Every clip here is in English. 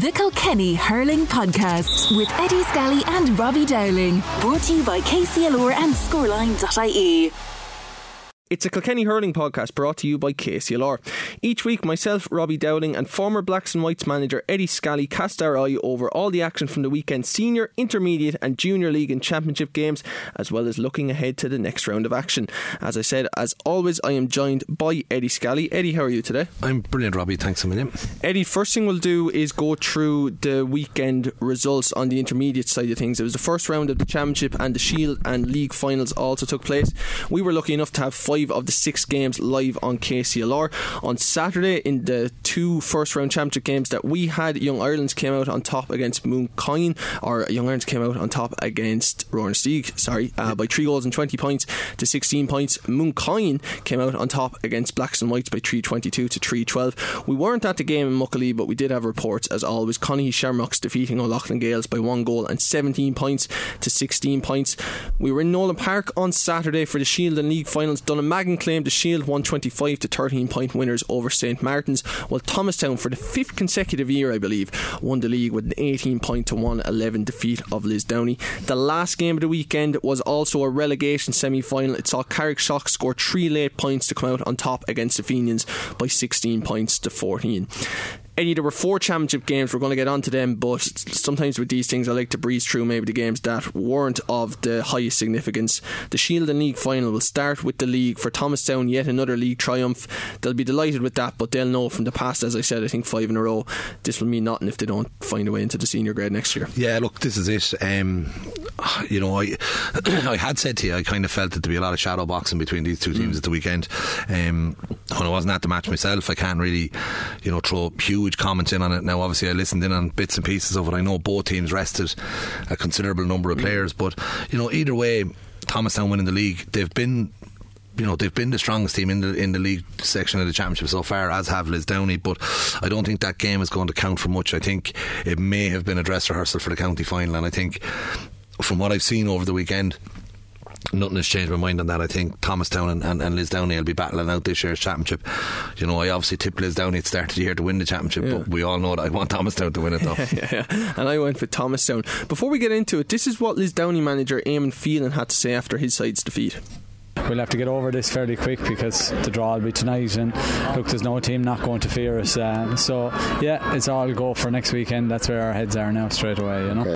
The Kilkenny Hurling Podcast with Eddie Scally and Robbie Dowling. Brought to you by KCLR and Scoreline.ie. It's a Kilkenny hurling podcast brought to you by KCLR. Each week, myself, Robbie Dowling, and former Blacks and Whites manager Eddie Scally cast our eye over all the action from the weekend senior, intermediate, and junior league and championship games, as well as looking ahead to the next round of action. As I said, as always, I am joined by Eddie Scally. Eddie, how are you today? I'm brilliant, Robbie. Thanks a million. Eddie, first thing we'll do is go through the weekend results on the intermediate side of things. It was the first round of the championship, and the Shield and League finals also took place. We were lucky enough to have five five of the six games live on KCLR. On Saturday, in the two first round championship games that we had, Young Ireland's came out on top against Mooncoin, or Young Ireland's came out on top against Rower-Inistioge, sorry, uh, by three goals and 20 points to 16 points. Mooncoin came out on top against Blacks and Whites by 322 to 312. We weren't at the game in Muckalee, but we did have reports, as always. Conahy Shamrocks defeating O'Loughlin Gaels by one goal and 17 points to 16 points. We were in Nolan Park on Saturday for the Shield and League finals. Dunnamaggin claimed the Shield 125 to 13 point winners over St Martin's, while Thomastown, for the fifth consecutive year, I believe, won the league with an 18 point to 111 defeat of Lisdowney. The last game of the weekend was also a relegation semi final. It saw Carrickshock score three late points to come out on top against the Fenians by 16 points to 14. Eddie, there were four championship games. We're going to get on to them, but sometimes with these things, I like to breeze through maybe the games that weren't of the highest significance. The Shield and League final will start with the league for Thomastown, yet another league triumph. They'll be delighted with that, but they'll know from the past, as I said, I think five in a row, this will mean nothing if they don't find a way into the senior grade next year. Yeah, look, this is it. Um, you know, I I had said to you, I kind of felt that there'd be a lot of shadow boxing between these two teams mm. at the weekend. Um, when I wasn't at the match myself, I can't really, you know, throw huge huge comments in on it. Now, obviously, I listened in on bits and pieces of it. I know both teams rested a considerable number of mm. players, but you know, either way, Thomastown winning the league, they've been you know they've been the strongest team in the in the league section of the championship so far, as have Lisdowney. But I don't think that game is going to count for much. I think it may have been a dress rehearsal for the county final, and I think from what I've seen over the weekend nothing has changed my mind on that. I think Thomastown and, and, and Lisdowney will be battling out this year's championship. You know, I obviously tipped Lisdowney at the start of the year to win the championship, yeah. but we all know that I want Thomas Thomastown to win it though. yeah, yeah, and I went for Thomas Thomastown. Before we get into it, this is what Lisdowney manager Eamon Phelan had to say after his side's defeat we'll have to get over this fairly quick because the draw will be tonight and look there's no team not going to fear us um, so yeah it's all go for next weekend that's where our heads are now straight away you know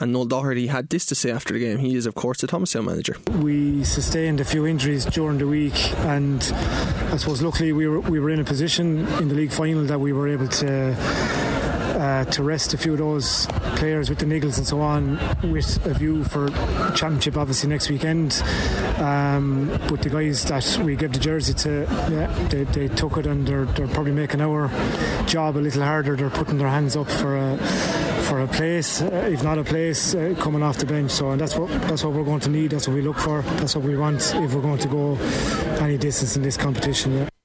and Noel Doherty had this to say after the game. He is, of course, the Thomastown manager. We sustained a few injuries during the week, and I suppose luckily we were we were in a position in the league final that we were able to uh, to rest a few of those players with the niggles and so on, with a view for championship obviously next weekend. Um, but the guys that we gave the jersey to, yeah, they, they took it and they're, they're probably making our job a little harder. They're putting their hands up for a for a place, uh, if not a place, uh, coming off the bench. So, and that's what that's what we're going to need. That's what we look for. That's what we want if we're going to go any distance in this competition. Yeah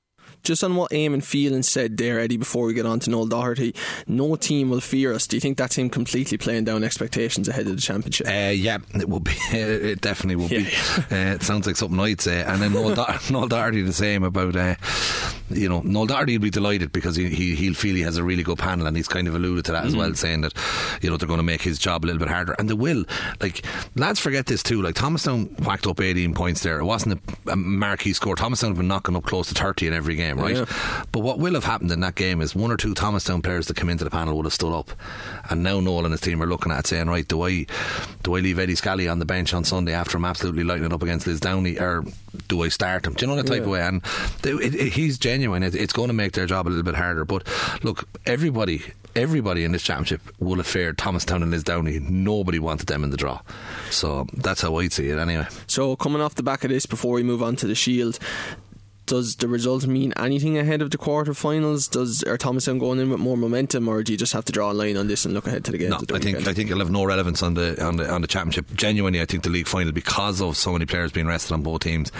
just on what Eamon Phelan said there, Eddie, before we get on to Noel Doherty, no team will fear us. Do you think that's him completely playing down expectations ahead of the championship? Uh, yeah, it will be. it definitely will yeah. be. Uh, it sounds like something I'd say. And then Noel, Do- Noel Doherty the same about, uh, you know, Noel Doherty will be delighted because he, he, he'll feel he has a really good panel and he's kind of alluded to that mm-hmm. as well, saying that, you know, they're going to make his job a little bit harder. And they will. Like, lads forget this too. Like, Thomastown whacked up 18 points there. It wasn't a, a marquee score. Thomastown have been knocking up close to 30 in every game, right? Yeah. But what will have happened in that game is one or two Thomastown players that come into the panel would have stood up. And now Noel and his team are looking at it saying, right, do I, do I leave Eddie Scally on the bench on Sunday after him absolutely lighting it up against Lisdowney, or do I start him? Do you know that type yeah. of way? And it, it, he's genuine. It, it's going to make their job a little bit harder. But look, everybody everybody in this championship will have fared Thomastown and Lisdowney. Nobody wanted them in the draw. So that's how I'd see it anyway. So coming off the back of this, before we move on to the Shield, does the result mean anything ahead of the quarterfinals? Does are Thomastown going in with more momentum, or do you just have to draw a line on this and look ahead to the game? No, the I think I think it'll have no relevance on the on the on the championship. Genuinely, I think the league final because of so many players being rested on both teams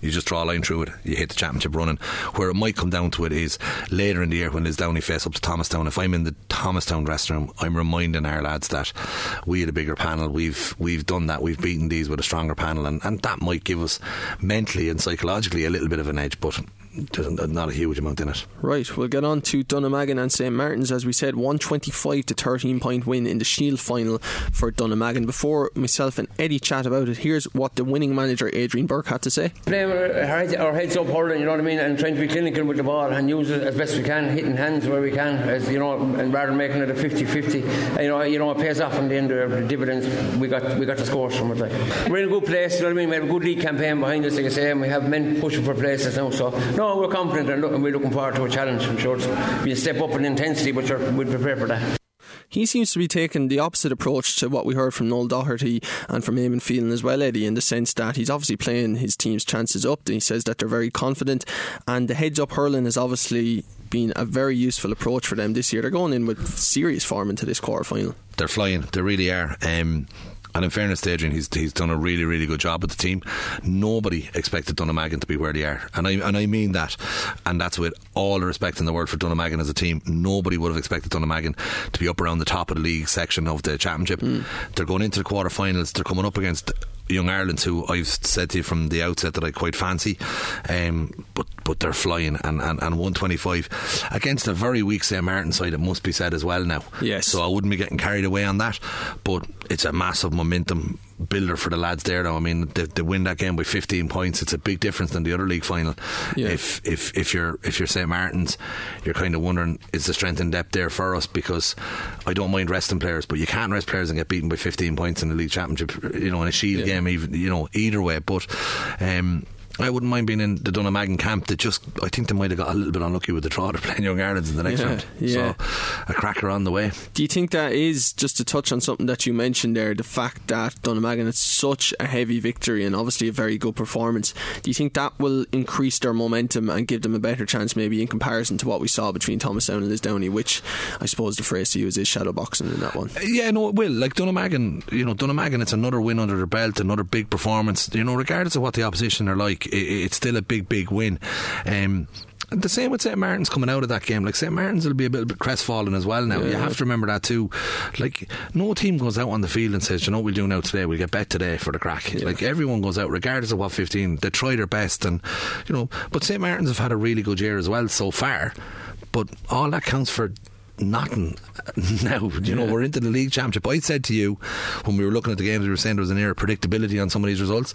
you just draw a line through it. You hit the championship running. Where it might come down to it is later in the year when Lisdowney face up to Thomastown. If I'm in the Thomastown dressing room, I'm reminding our lads that we had a bigger panel. We've we've done that. We've beaten these with a stronger panel, and, and that might give us mentally and psychologically a little bit of an edge. But there's not a huge amount in it. Right, we'll get on to Dunnamaggin and St Martin's. As we said, 125 to 13 point win in the Shield final for Dunnamaggin. Before myself and Eddie chat about it, here's what the winning manager Adrian Burke had to say. Playing our heads up, hurling, you know what I mean, and trying to be clinical with the ball and use it as best we can, hitting hands where we can, as you know, and rather than making it a 50-50. You know, you know, it pays off in the end of the dividends. We got we got the scores from it. Like. We're in a good place, you know what I mean. We have a good league campaign behind us, like I say, and we have men pushing for places now. So no, we're confident and, we're looking forward to a challenge. I'm sure it's be step up in intensity, but we'll prepare for that. He seems to be taking the opposite approach to what we heard from Noel Doherty and from Eamon Phelan as well, Eddie, in the sense that he's obviously playing his team's chances up. And he says that they're very confident, and the heads up hurling has obviously been a very useful approach for them this year. They're going in with serious form into this quarter final. They're flying. They really are. Um, and in fairness to Adrian, he's he's done a really really good job with the team. Nobody expected Dunnamaggin to be where they are, and I and I mean that, and that's with all the respect in the world for Dunnamaggin as a team. Nobody would have expected Dunnamaggin to be up around the top of the league section of the championship. Mm. They're going into the quarterfinals. They're coming up against Young Ireland, who I've said to you from the outset that I quite fancy, um, but but they're flying and, and, and 125 against a very weak St Martin side. It must be said as well now. Yes. So I wouldn't be getting carried away on that, but it's a massive momentum builder for the lads there now. I mean, they, they, win that game by 15 points. It's a big difference than the other league final. Yeah. If if if you're if you're St Martin's, you're kind of wondering is the strength and depth there for us because I don't mind resting players, but you can't rest players and get beaten by 15 points in the league championship. You know, in a shield yeah. game, even you know either way. But um, I wouldn't mind being in the Dunnamaggin camp. That just, I think they might have got a little bit unlucky with the draw. They're playing Young Ireland in the next yeah, round. Yeah. So a cracker on the way. Do you think that is just to touch on something that you mentioned there? The fact that Dunnamaggin it's such a heavy victory and obviously a very good performance. Do you think that will increase their momentum and give them a better chance, maybe in comparison to what we saw between Thomastown and Lisdowney, which I suppose the phrase to use is shadow boxing in that one? Uh, yeah, no, it will. Like Dunnamaggin, you know, Dunnamaggin, it's another win under their belt, another big performance. You know, regardless of what the opposition are like, it, it's still a big, big win. Um, the same with St Martin's coming out of that game. Like St Martin's will be a bit, bit crestfallen as well now. Yeah. You have to remember that too. Like no team goes out on the field and says, "You know what we'll do now today? We'll get bet today for the crack." Yeah. Like everyone goes out regardless of what fifteen. They try their best, and you know. But St Martin's have had a really good year as well so far. But all that counts for nothing now. You know, we're into the league championship. I said to you when we were looking at the games, we were saying there was an air of predictability on some of these results.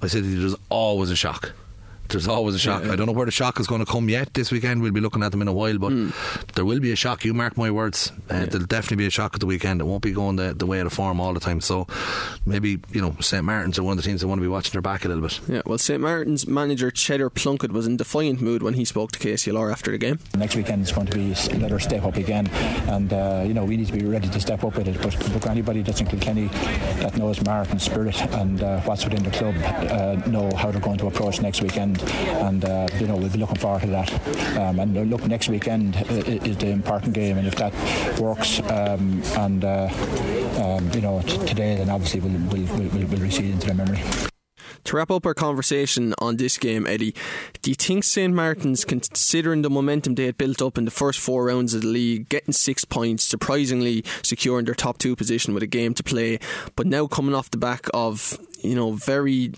I said there's always a shock there's always a shock. Yeah. I don't know where the shock is going to come yet this weekend. We'll be looking at them in a while, but mm. there will be a shock. You mark my words. Uh, yeah. There'll definitely be a shock at the weekend. It won't be going the, the way of the form all the time. So maybe, you know, St. Martin's are one of the teams that want to be watching their back a little bit. Yeah, well, St. Martin's manager Cheddar Plunkett was in defiant mood when he spoke to KCLR after the game. Next weekend is going to be let us step up again, and, uh, you know, we need to be ready to step up with it. But, but anybody that's in Kilkenny that knows Martin's spirit and uh, what's within the club uh, know how they're going to approach next weekend. And uh, you know we'll be looking forward to that. Um, and look, next weekend is the important game, and if that works, um, and uh, um, you know t- today, then obviously we'll, we'll, we'll, we'll recede into the memory. To wrap up our conversation on this game, Eddie, do you think St Martin's, considering the momentum they had built up in the first four rounds of the league, getting six points, surprisingly securing their top two position with a game to play, but now coming off the back of you know very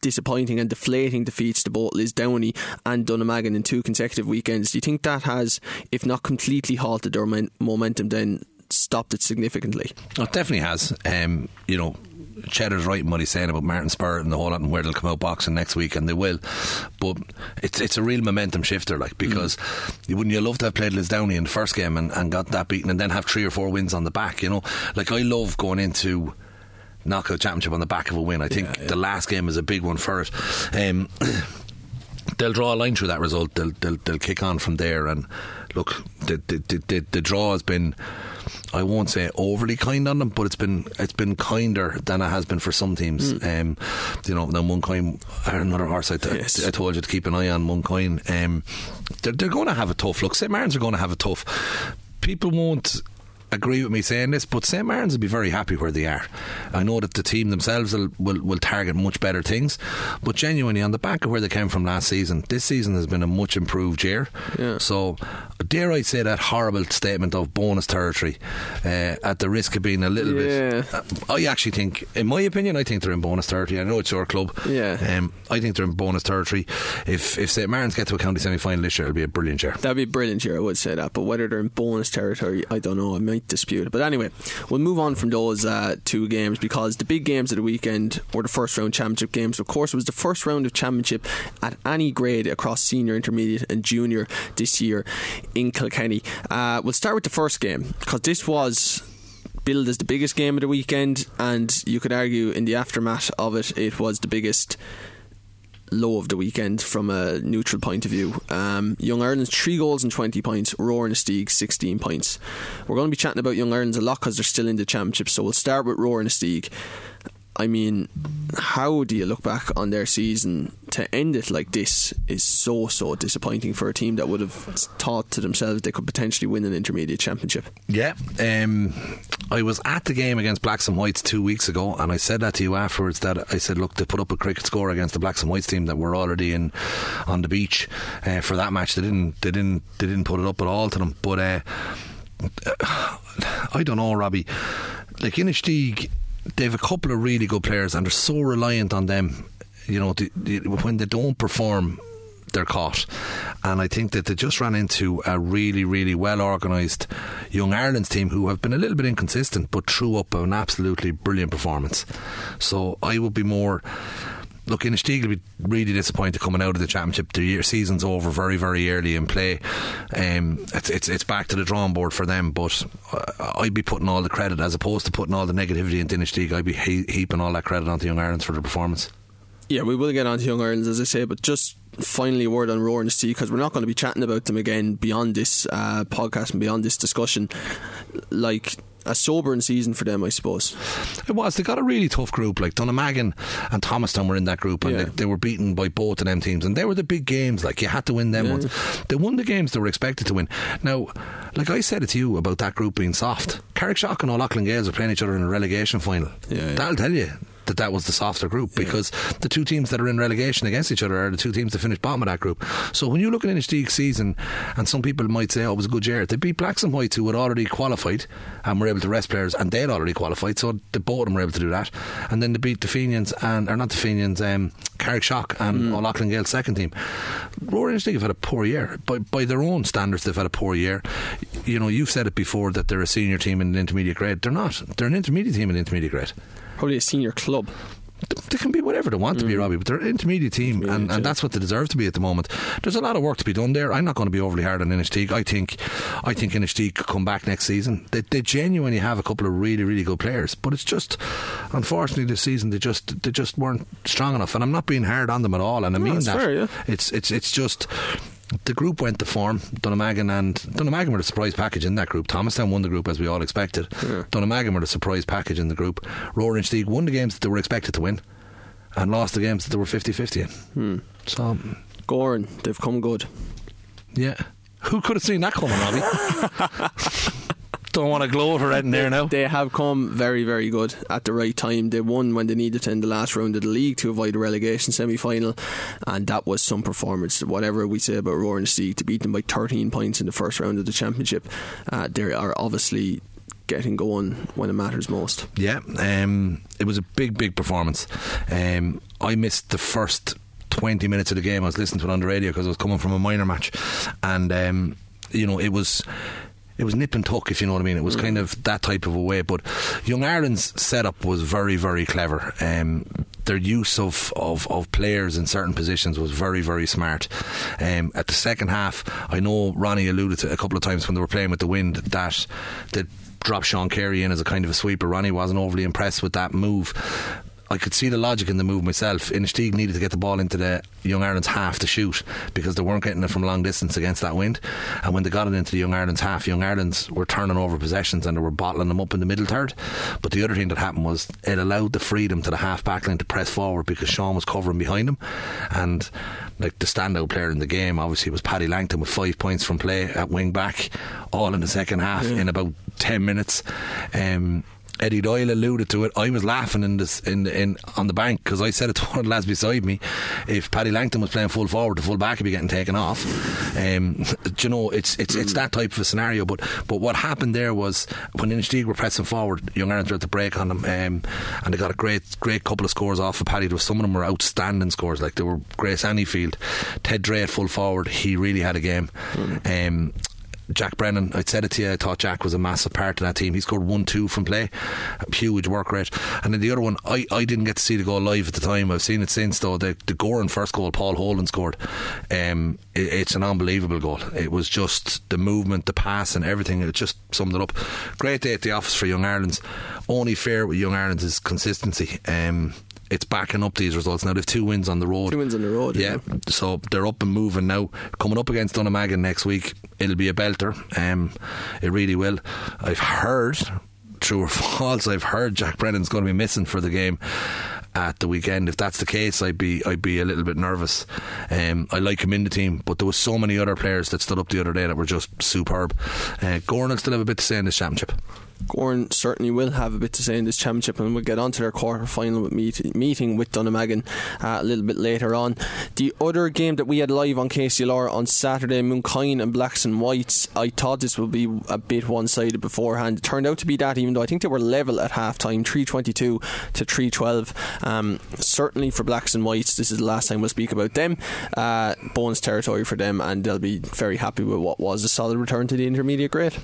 disappointing and deflating defeats to both Lisdowney and Dunnamaggin in two consecutive weekends. Do you think that has, if not completely halted their momentum, then stopped it significantly? Oh, it definitely has. Um, you know, Cheddar's right in what he's saying about Martin Spur and the whole lot and where they'll come out boxing next week, and they will. But it's it's a real momentum shifter, like because mm. you wouldn't you love to have played Lisdowney in the first game and, and got that beaten, and then have three or four wins on the back. You know, like I love going into knockout championship on the back of a win. I think yeah, yeah. the last game is a big one for it. Um, they'll draw a line through that result. They'll, they'll, they'll kick on from there. And look, the, the, the, the draw has been. I won't say overly kind on them, but it's been it's been kinder than it has been for some teams. Mm. Um, you know, now Mooncoin, another horse I, t- yes. I told you to keep an eye on Mooncoin. Um, they're, they're going to have a tough look. St. Martin's are going to have a tough. People won't agree with me saying this, but St. Martin's will be very happy where they are. I know that the team themselves will, will, will target much better things, but genuinely, on the back of where they came from last season, this season has been a much improved year. Yeah. So, dare I say that horrible statement of bonus territory uh, at the risk of being a little Yeah. bit. uh, I actually think, in my opinion, I think they're in bonus territory. I know it's your club. Yeah. Um, I think they're in bonus territory. If if St. Martin's get to a county semi final this year, it'll be a brilliant year. That'd be a brilliant year, I would say that. But whether they're in bonus territory, I don't know. I dispute. But anyway, we'll move on from those uh, two games because the big games of the weekend were the first round championship games. Of course, it was the first round of championship at any grade across senior, intermediate, and junior this year in Kilkenny. Uh, we'll start with the first game because this was billed as the biggest game of the weekend, and you could argue in the aftermath of it, it was the biggest low of the weekend from a neutral point of view. Um, Young Ireland's three goals and 20 points, Rower-Inistioge 16 points. We're going to be chatting about Young Ireland's a lot because they're still in the championship, so we'll start with Rower-Inistioge. I mean, how do you look back on their season to end it like this is so, so disappointing for a team that would have thought to themselves they could potentially win an intermediate championship. Yeah, um, I was at the game against Blacks and Whites two weeks ago, and I said that to you afterwards. That I said, look, they put up a cricket score against the Blacks and Whites team that were already in on the beach uh, for that match. They didn't, they didn't, they didn't put it up at all to them. But uh, I don't know, Robbie. Like Inistioge, they've a couple of really good players, and they're so reliant on them. You know, the, the, when they don't perform, they're caught. And I think that they just ran into a really, really well organised Young Ireland's team who have been a little bit inconsistent but threw up an absolutely brilliant performance. So I would be more. Look, Inistioge will be really disappointed coming out of the championship. The year season's over very, very early in play. Um, it's, it's it's back to the drawing board for them. But uh, I'd be putting all the credit as opposed to putting all the negativity into Inistioge. I'd be he- heaping all that credit onto Young Ireland's for the performance. Yeah, we will get on to Young Ireland's, as I say, but just finally a word on Rower-Inistioge because we're not going to be chatting about them again beyond this uh, podcast and beyond this discussion. Like a sobering season for them, I suppose. It was. They got a really tough group. Like Dunnamaggin and Thomastown were in that group, and Yeah. they, they were beaten by both of them teams. And they were the big games. Like you had to win them Yeah. ones. They won the games they were expected to win. Now, like I said it to you about that group being soft. Carrickshock and O'Loughlin Gaels are playing each other in a relegation final. Yeah, yeah. That'll tell you. That that was the softer group because the two teams that are in relegation against each other are the two teams that finished bottom of that group. So when you look at Inistioge's season, and some people might say, "Oh, it was a good year," they beat Blacks and Whites who had already qualified and were able to rest players, and they'd already qualified, so the both of them were able to do that. And then they beat the Fenians and or not the Fenians, um, Carrickshock and O'Loughlin Gael's second team. Rower-Inistioge have had a poor year by by their own standards. They've had a poor year. You know, you've said it before that they're a senior team in the intermediate grade. They're not. They're an intermediate team in the intermediate grade Probably a senior club. they can be whatever they want to be, mm. Robbie, but they're an intermediate team, and, and that's what they deserve to be at the moment. There's a lot of work to be done there. I'm not going to be overly hard on Inistioge. I think, I think Inistioge could come back next season. They, they genuinely have a couple of really, really good players, but it's just, unfortunately, this season they just they just weren't strong enough. And I'm not being hard on them at all, and I mean that's that. fair, yeah. It's it's it's just. The group went to form. Dunnamaggin and Dunnamaggin were the surprise package in that group. Thomastown won the group as we all expected. Dunnamaggin were the surprise package in the group. Rower-Inistioge won the games that they were expected to win and lost the games that they were 50 50 in. Hmm. So, Gowran, they've come good. yeah. Who could have seen that coming, Robbie? Don't want to glow over it in there now. They have come very, very good at the right time. They won when they needed to in the last round of the league to avoid a relegation semi final, and that was some performance. Whatever we say about Rower-Inistioge, to beat them by 13 points in the first round of the championship, uh, they are obviously getting going when it matters most. Yeah, um, it was a big, big performance. Um, I missed the first 20 minutes of the game. I was listening to it on the radio because I was coming from a minor match. And, um, you know, it was. It was nip and tuck, if you know what I mean. It was kind of that type of a way. But Young Ireland's setup was very, very clever. Um, their use of, of, of players in certain positions was very, very smart. Um, at the second half, I know Ronnie alluded to a couple of times when they were playing with the wind that that dropped Sean Carey in as a kind of a sweeper. Ronnie wasn't overly impressed with that move. I could see the logic in the move myself. Inistioge needed to get the ball into the Young Ireland's half to shoot because they weren't getting it from long distance against that wind. And when they got it into the Young Ireland's half, Young Ireland's were turning over possessions and they were bottling them up in the middle third. But the other thing that happened was it allowed the freedom to the half back line to press forward because Sean was covering behind him. And like the standout player in the game obviously was Paddy Langton with five points from play at wing back, all in the second half in about ten minutes. Um, Eddie Doyle alluded to it. I was laughing in this in in on the bank because I said it to one of the lads beside me. If Paddy Langton was playing full forward, the full back would be getting taken off. Um, do you know, it's it's it's that type of a scenario. But but what happened there was when Inistioge were pressing forward, Young Ireland were at the break on them, um, and they got a great great couple of scores off of Paddy. There was some of them were outstanding scores, like they were Grace Anniefield, Ted Dre at full forward. He really had a game. Um, Jack Brennan, I said it to you, I thought Jack was a massive part of that team. He scored 1 2 from play, huge work rate. And then the other one, I, I didn't get to see the goal live at the time. I've seen it since, though. The, the Gowran first goal, Paul Holden scored. Um, it, it's an unbelievable goal. It was just the movement, the pass, and everything. It just summed it up. Great day at the office for Young Ireland's. Only fair with Young Ireland's is consistency. Um, it's backing up these results now. They've two wins on the road. Two wins on the road, yeah. yeah. So they're up and moving now. Coming up against Dunnamaggin next week, it'll be a belter. Um, it really will. I've heard, true or false, I've heard Jack Brennan's going to be missing for the game at the weekend. If that's the case, I'd be I'd be a little bit nervous. Um, I like him in the team, but there was so many other players that stood up the other day that were just superb. Uh, Gowran will still have a bit to say in this championship. Gowran certainly will have a bit to say in this championship, and we'll get on to their quarter final meet, meeting with Dunnamaggin uh, a little bit later on. The other game that we had live on KCLR on Saturday, Mooncoin and Blacks and Whites, I thought this would be a bit one sided beforehand. It turned out to be that, even though I think they were level at half time 322 to 312. Um, certainly for Blacks and Whites, this is the last time we'll speak about them. Uh, bonus territory for them, and they'll be very happy with what was a solid return to the intermediate grade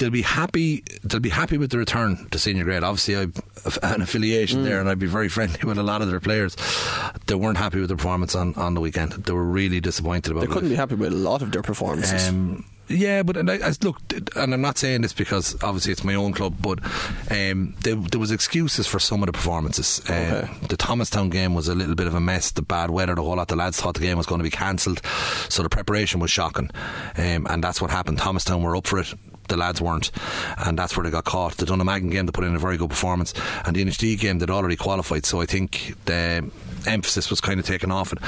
they'll be happy. They'll be happy with the return to senior grade. Obviously, I've an affiliation mm. there, and I'd be very friendly with a lot of their players. They weren't happy with the performance on, on the weekend. They were really disappointed about. They couldn't it. be happy with a lot of their performances. Um, yeah, but and I, I, look, and I'm not saying this because obviously it's my own club, but um, there, there, was excuses for some of the performances. Uh, okay. The Thomastown game was a little bit of a mess. The bad weather, the whole lot. The lads thought the game was going to be cancelled, so the preparation was shocking, um, and that's what happened. Thomastown were up for it the lads weren't, and that's where they got caught. The Dunnamaggin game, they put in a very good performance, and the NHD game, they'd already qualified. So I think the emphasis was kind of taken off it.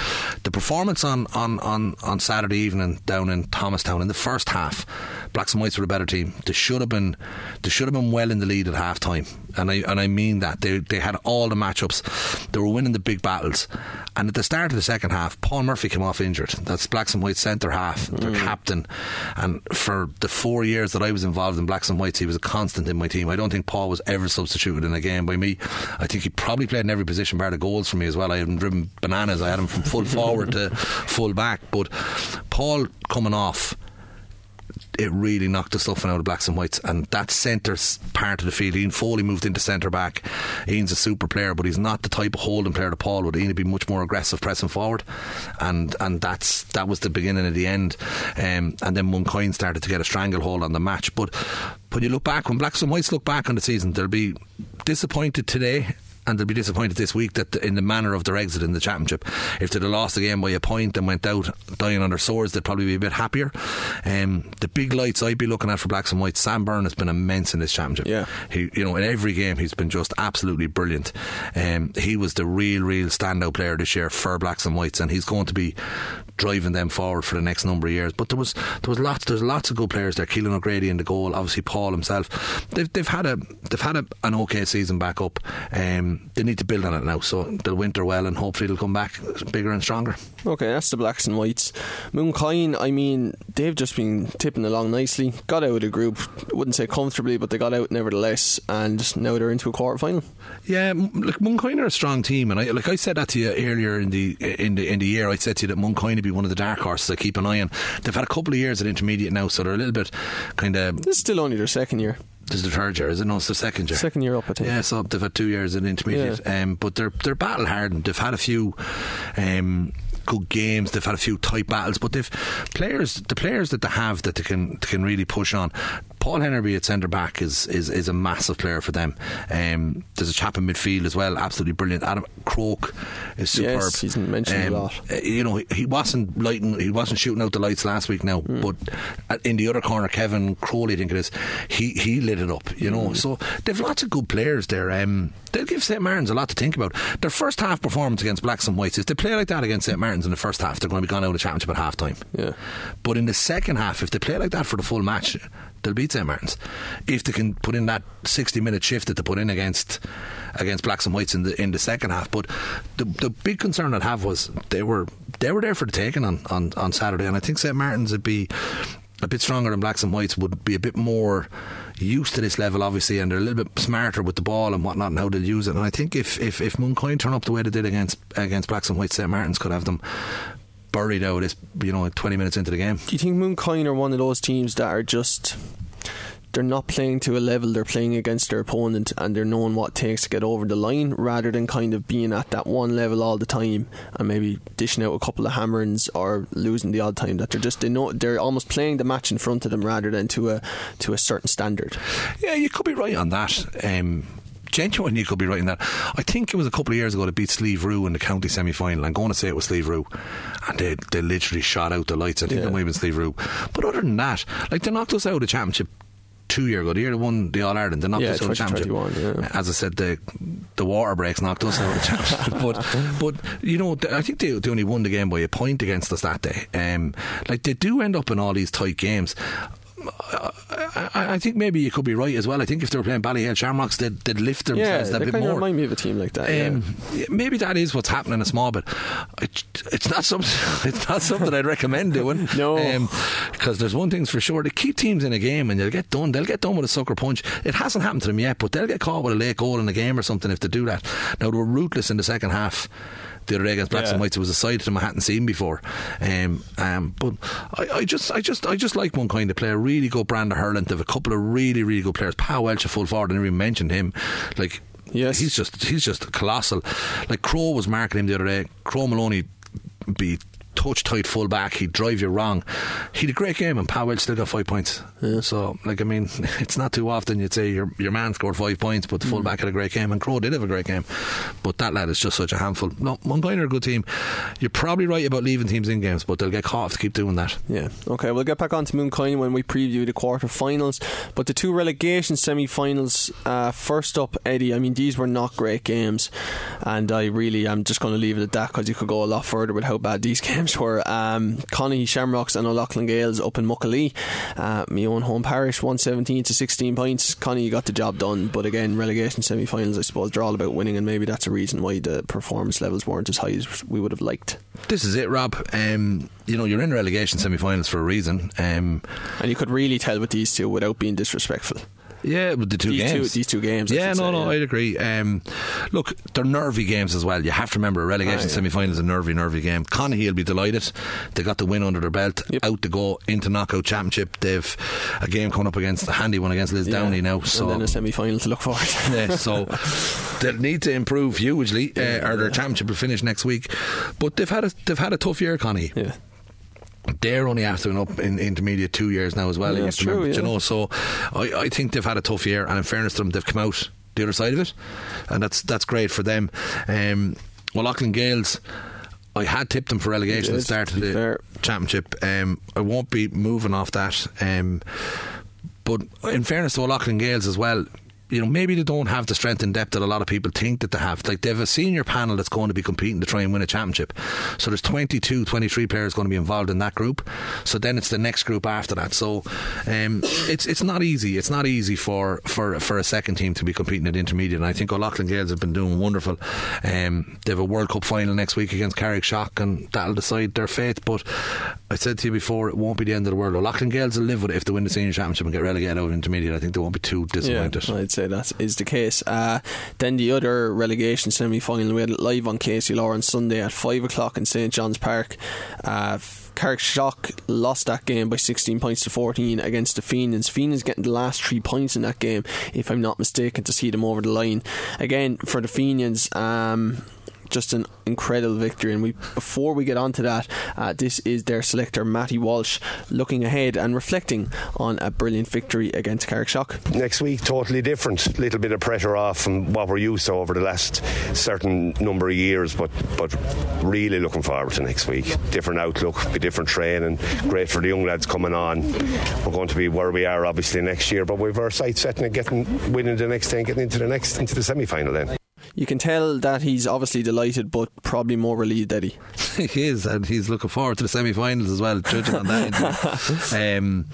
The performance on, on, on, on Saturday evening down in Thomastown in the first half, Blacks and Whites were a better team. They should have been they should have been well in the lead at half time. And I and I mean that. They they had all the matchups. They were winning the big battles. And at the start of the second half, Paul Murphy came off injured. That's Blacks and Whites centre half, their mm. captain. And for the four years that I was involved in Blacks and Whites, he was a constant in my team. I don't think Paul was ever substituted in a game by me. I think he probably played in every position bar the goals for me as well. I had him driven bananas. I had him from full forward to full back. But Paul coming off it really knocked the stuffing out of blacks and whites. And that centre part of the field, Ian Foley moved into centre back. Ian's a super player, but he's not the type of holding player that Paul would. Ian would be much more aggressive pressing forward, and and that's that was the beginning of the end. Um, and then Mooncoin started to get a stranglehold on the match. But when you look back, when blacks and whites look back on the season, they'll be disappointed today and they'll be disappointed this week that in the manner of their exit in the championship. If they'd have lost the game by a point and went out dying on their swords, they'd probably be a bit happier. Um, the big lights I'd be looking at for Blacks and Whites, Sam Byrne has been immense in this championship. Yeah, he, you know, in every game he's been just absolutely brilliant. Um, he was the real, real standout player this year for Blacks and Whites, and he's going to be driving them forward for the next number of years. But there was there was lots there's lots of good players there. Keelan O'Grady in the goal, obviously Paul himself. They've they've had a they've had a, an okay season back up. Um, they need to build on it now, so they'll winter well and hopefully they'll come back bigger and stronger. Okay, that's the blacks and whites. Mooncoin, I mean, they've just been tipping along nicely. Got out of the group, wouldn't say comfortably, but they got out nevertheless, and now they're into a quarter final. Yeah, look, Mooncoin are a strong team, and I like I said that to you earlier in the in the in the year. I said to you that Mooncoin be one of the dark horses I keep an eye on. They've had a couple of years at intermediate now, so they're a little bit kind of. This is still only their second year. This is the third year, is it? No, it's the second year. Second year up, I think. Yeah, so they've had two years in intermediate, yeah. um, but they're they're battle hardened. They've had a few. Um, good games. They've had a few tight battles, but they've players, the players that they have that they can they can really push on. Paul Henneberry at centre back is, is is a massive player for them. Um, there's a chap in midfield as well, absolutely brilliant. Adam Croak is superb. Yes, he's mentioned a lot. uh, You know, he, he wasn't lighting, he wasn't shooting out the lights last week now, Hmm. but in the other corner, Kevin Crowley, I think it is, he he lit it up. You know, so they've lots of good players there. Um, they'll give St Martin's a lot to think about. Their first half performance against Blacks and Whites, if they play like that against St Martin's in the first half, they're going to be gone out of the championship at half time. Yeah. But in the second half, if they play like that for the full match, they'll beat St Martin's. If they can put in that sixty minute shift that they put in against against Blacks and Whites in the in the second half. But the the big concern I'd have was they were they were there for the taking on, on, on Saturday, and I think St Martin's would be a bit stronger than Blacks and Whites would be a bit more used to this level obviously and they're a little bit smarter with the ball and whatnot and how they'll use it and I think if if, if Mooncoin turn up the way they did against against Blacks and Whites St Martin's could have them buried out this you know 20 minutes into the game Do you think Mooncoin are one of those teams that are just they're not playing to a level they're playing against their opponent and they're knowing what it takes to get over the line rather than kind of being at that one level all the time and maybe dishing out a couple of hammerings or losing the odd time that they're just they know they're almost playing the match in front of them rather than to a to a certain standard Yeah, you could be right on that. Um, genuine, you could be right in that. I think it was a couple of years ago they beat Slieverue in the county semi final. I'm going to say it was Slieverue. And they, they literally shot out the lights. I think Yeah. it might have been Slieverue. But other than that, like they knocked us out of the championship two year ago. The year they won the All Ireland, they knocked Yeah, us out of the championship. yeah. As I said, the the water breaks knocked us out of the championship. but but you know, I think they, they only won the game by a point against us that day. Um, like they do end up in all these tight games. I, I think maybe you could be right as well. I think if they were playing Ballyhale Shamrocks, they'd, they'd lift yeah themselves they a bit kind of more. remind me of a team like that. Um, yeah, maybe that is what's happening a small bit. It, it's not something. It's not something I'd recommend doing. No. because there's one thing's for sure: to keep teams in a game and they'll get done. They'll get done with a sucker punch. It hasn't happened to them yet, but they'll get caught with a late goal in a game or something if they do that. Now they were ruthless in the second half. The other day against Blacks Yeah. and Whites, it was a side to them I hadn't seen before. Um, um, but I, I just, I just, I just like one kind of player. Really good brand of hurling. They have a couple of really, really good players. Pa Welch, a full forward, I never even mentioned him. Like Yes. he's just he's just colossal. Like Crow was marking him the other day. Crow Maloney be touch tight full back. He'd drive you wrong. He had a great game, and Powell still got five points. So, like, I mean, it's not too often you'd say your your man scored five points, but the full back had a great game, and Crow did have a great game. But that lad is just such a handful. No, Montpellier are a good team. You're probably right about leaving teams in games, but they'll get caught if they keep doing that. Yeah. Okay, we'll get back on to Mooncoin when we preview the quarter finals. But the two relegation semi finals, uh, first up, Eddie, I mean, these were not great games. And I really am just going to leave it at that because you could go a lot further with how bad these games were. Um, Conahy Shamrocks and O'Loughlin Gaels up in Muckalee. Uh, my own home parish, 117 to 16 points. Connie, you got the job done. But again, relegation semi finals, I suppose, they're all about winning. And maybe that's a reason why the performance levels weren't as high as we would have liked. This is it, Rob. Um, you know, you're in relegation semi-finals for a reason. Um, And you could really tell with these two without being disrespectful. Yeah, with the two These games. two- these two games, I Yeah, no, say, no, yeah. I'd agree. Um, look, they're nervy games as well. You have to remember a relegation Ah, yeah. semi final is a nervy, nervy game. Conahy will be delighted. They got the win under their belt, Yep. out to go into knockout championship. They've a game coming up against a handy one against Liz Yeah. Downey now. So and then a semi final to look forward to. yeah, so they'll need to improve hugely, uh, or their championship will finish next week. But they've had a they've had a tough year, Connie. yeah. They're only after an up in intermediate two years now as well. Yeah, you have remember, true, you know. So I, I think they've had a tough year, and in fairness to them, they've come out the other side of it, and that's that's great for them. Um, well, O'Loughlin Gaels. I had tipped them for relegation at the start of the fair. championship. Um, I won't be moving off that. Um, but in fairness to O'Loughlin Gaels as well, you know, maybe they don't have the strength and depth that a lot of people think that they have. Like, they have a senior panel that's going to be competing to try and win a championship. So there's 22, 23 players going to be involved in that group. So then it's the next group after that. So um, it's it's not easy. It's not easy for, for, for a second team to be competing at intermediate. And I think O'Loughlin Gaels have been doing wonderful. Um, they have a World Cup final next week against Carrickshock, and that'll decide their fate. But I said to you before, it won't be the end of the world. O'Loughlin Gaels will live with it if they win the senior championship and get relegated out of intermediate. I think they won't be too disappointed. Yeah, I'd say that is the case. Uh, then the other relegation semi final, we had it live on KCLR on Sunday at 5 o'clock in St John's Park. Uh, Carrickshock lost that game by 16 points to 14 against the Fenians. Fenians getting the last three points in that game, if I'm not mistaken, to see them over the line. Again, for the Fenians, um, just an incredible victory. And we before we get on to that, uh, this is their selector Matty Walsh looking ahead and reflecting on a brilliant victory against Carrickshock. Next week, totally different. Little bit of pressure off from what we're used to over the last certain number of years, but but really looking forward to next week. Different outlook, be different training. Great for the young lads coming on. We're going to be where we are obviously next year, but we've our sights set and getting winning the next day, getting into the next into the semi final then. You can tell that he's obviously delighted, but probably more relieved, that he is, and he's looking forward to the semi-finals as well. Judging on that, um,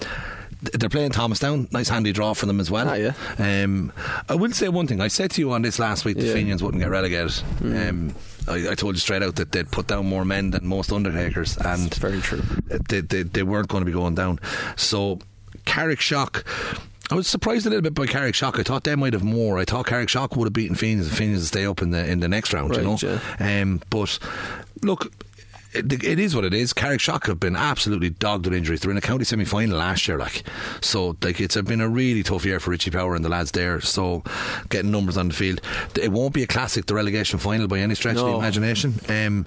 they're playing Thomas Thomastown. Nice handy draw for them as well. Ah, yeah. Um, I will say one thing. I said to you on this last week, the Yeah. Fenians wouldn't get relegated. Mm. Um, I, I told you straight out that they'd put down more men than most Undertakers, and very true. They, they, they weren't going to be going down. So Carrickshock. I was surprised a little bit by Carrickshock. I thought they might have more. I thought Carrickshock would have beaten Fenians and Fenians would stay up in the in the next round. you know, Right, um, but look. It, is what it is. Carrickshock have been absolutely dogged with injuries. They're in a county semi final last year, like so. Like it's been a really tough year for Richie Power and the lads there. So getting numbers on the field, it won't be a classic, the relegation final by any stretch of the imagination. Um,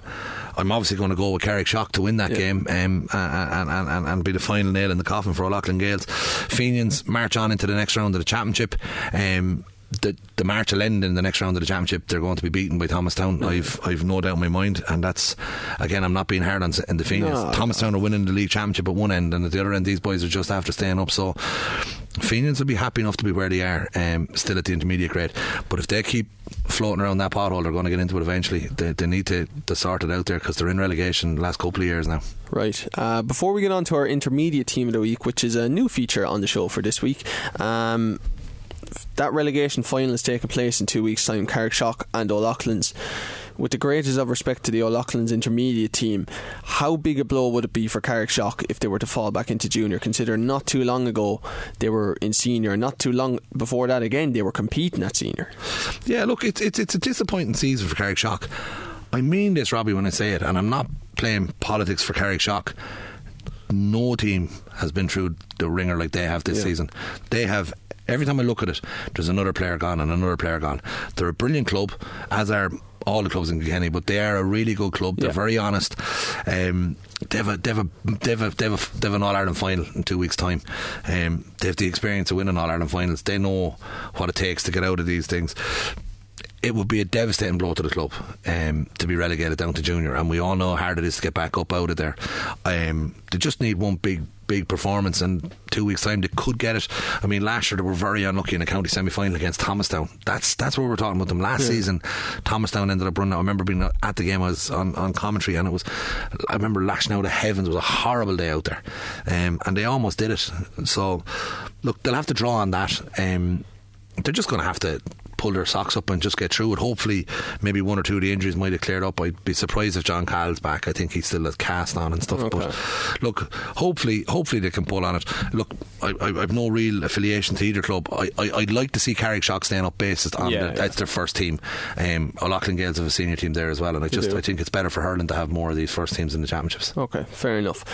I'm obviously going to go with Carrickshock to win that Yeah. game um, and, and, and, and be the final nail in the coffin for O'Loughlin Gaels. Fenians march on into the next round of the championship. Um, the the March will end in the next round of the championship. They're going to be beaten by Thomastown. I've I've no doubt in my mind, and that's again I'm not being hard on in the Fenians. No, Thomastown are winning the league championship at one end, and at the other end these boys are just after staying up. So Fenians will be happy enough to be where they are, um, still at the intermediate grade. But if they keep floating around that pothole, they're going to get into it eventually. They, they need to, to sort it out there because they're in relegation the last couple of years now. Right. Uh, before we get on to our intermediate team of the week, which is a new feature on the show for this week, um, that relegation final is taking place in two weeks' time. Carrickshock and O'Loughlin's. With the greatest of respect to the O'Loughlin's intermediate team, how big a blow would it be for Carrickshock if they were to fall back into junior? Considering not too long ago they were in senior, not too long before that again they were competing at senior. Yeah, look, it's it's it's a disappointing season for Carrickshock. I mean this, Robbie, when I say it, and I'm not playing politics for Carrickshock. No team has been through the ringer like they have this Yeah. season. They have. Every time I look at it, there's another player gone and another player gone. They're a brilliant club, as are all the clubs in Kilkenny, but they are a really good club. They're Yeah. very honest. Um, they have a, they have a, they have a, they have a, they have an All Ireland final in two weeks' time. Um, they have the experience of winning All Ireland finals. They know what it takes to get out of these things it would be a devastating blow to the club um, to be relegated down to junior, and we all know how hard it is to get back up out of there. Um, they just need one big, big performance, and two weeks' time they could get it. I mean, last year they were very unlucky in the county semi final against Thomastown. That's that's what we're talking about them. Last season, Thomastown ended up running. I remember being at the game. I was on, on commentary, and it was. I remember lashing out of heavens. It was a horrible day out there, um, and they almost did it. So, look, they'll have to draw on that. Um, they're just going to have to pull their socks up and just get through it. Hopefully, maybe one or two of the injuries might have cleared up. I'd be surprised if John Call's back. I think he's still a cast on and stuff. Okay. But look, hopefully, hopefully they can pull on it. Look, I, I, I've no real affiliation to either club. I, I, I'd like to see Carrickshock staying up basis on Yeah, the, yeah. that's their first team. Um, O'Loughlin Gales have a senior team there as well, and I just. I think it's better for hurling to have more of these first teams in the championships. Okay, fair enough.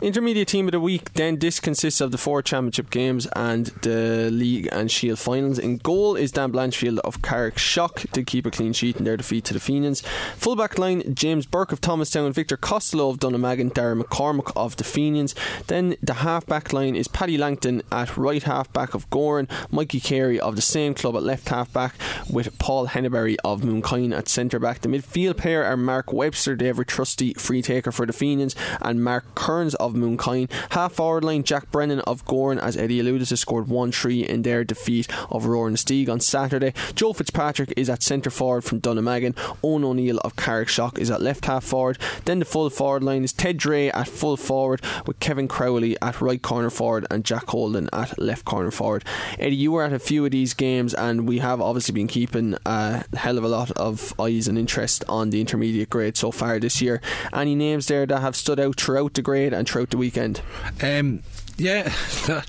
Intermediate team of the week, then this consists of the four championship games and the league and shield finals. In goal is Dan Blanchfield of Carrickshock to keep a clean sheet in their defeat to the Fenians. Fullback line, James Burke of Thomastown, Victor Costello of Dunnamaggin, Darren McCormick of the Fenians. Then the half back line is Paddy Langton at right half back of Gowran, Mikey Carey of the same club at left half back, with Paul Henneberry of Mooncoin at centre back. The midfield pair are Mark Webster, ever trusty free taker for the Fenians, and Mark Kearns of Mooncoin. Half forward line, Jack Brennan of Gowran, as Eddie alluded to, scored 1 3 in their defeat of Rower-Inistioge on Saturday. Joe Fitzpatrick is at centre forward from Dunnamaggin. Owen O'Neill of Carrickshock is at left half forward. Then the full forward line is Ted Dre at full forward, with Kevin Crowley at right corner forward and Jack Holden at left corner forward. Eddie, you were at a few of these games, and we have obviously been keeping a hell of a lot of eyes and interest on the intermediate grade so far this year. Any names there that have stood out throughout the grade and throughout the weekend? Um, yeah,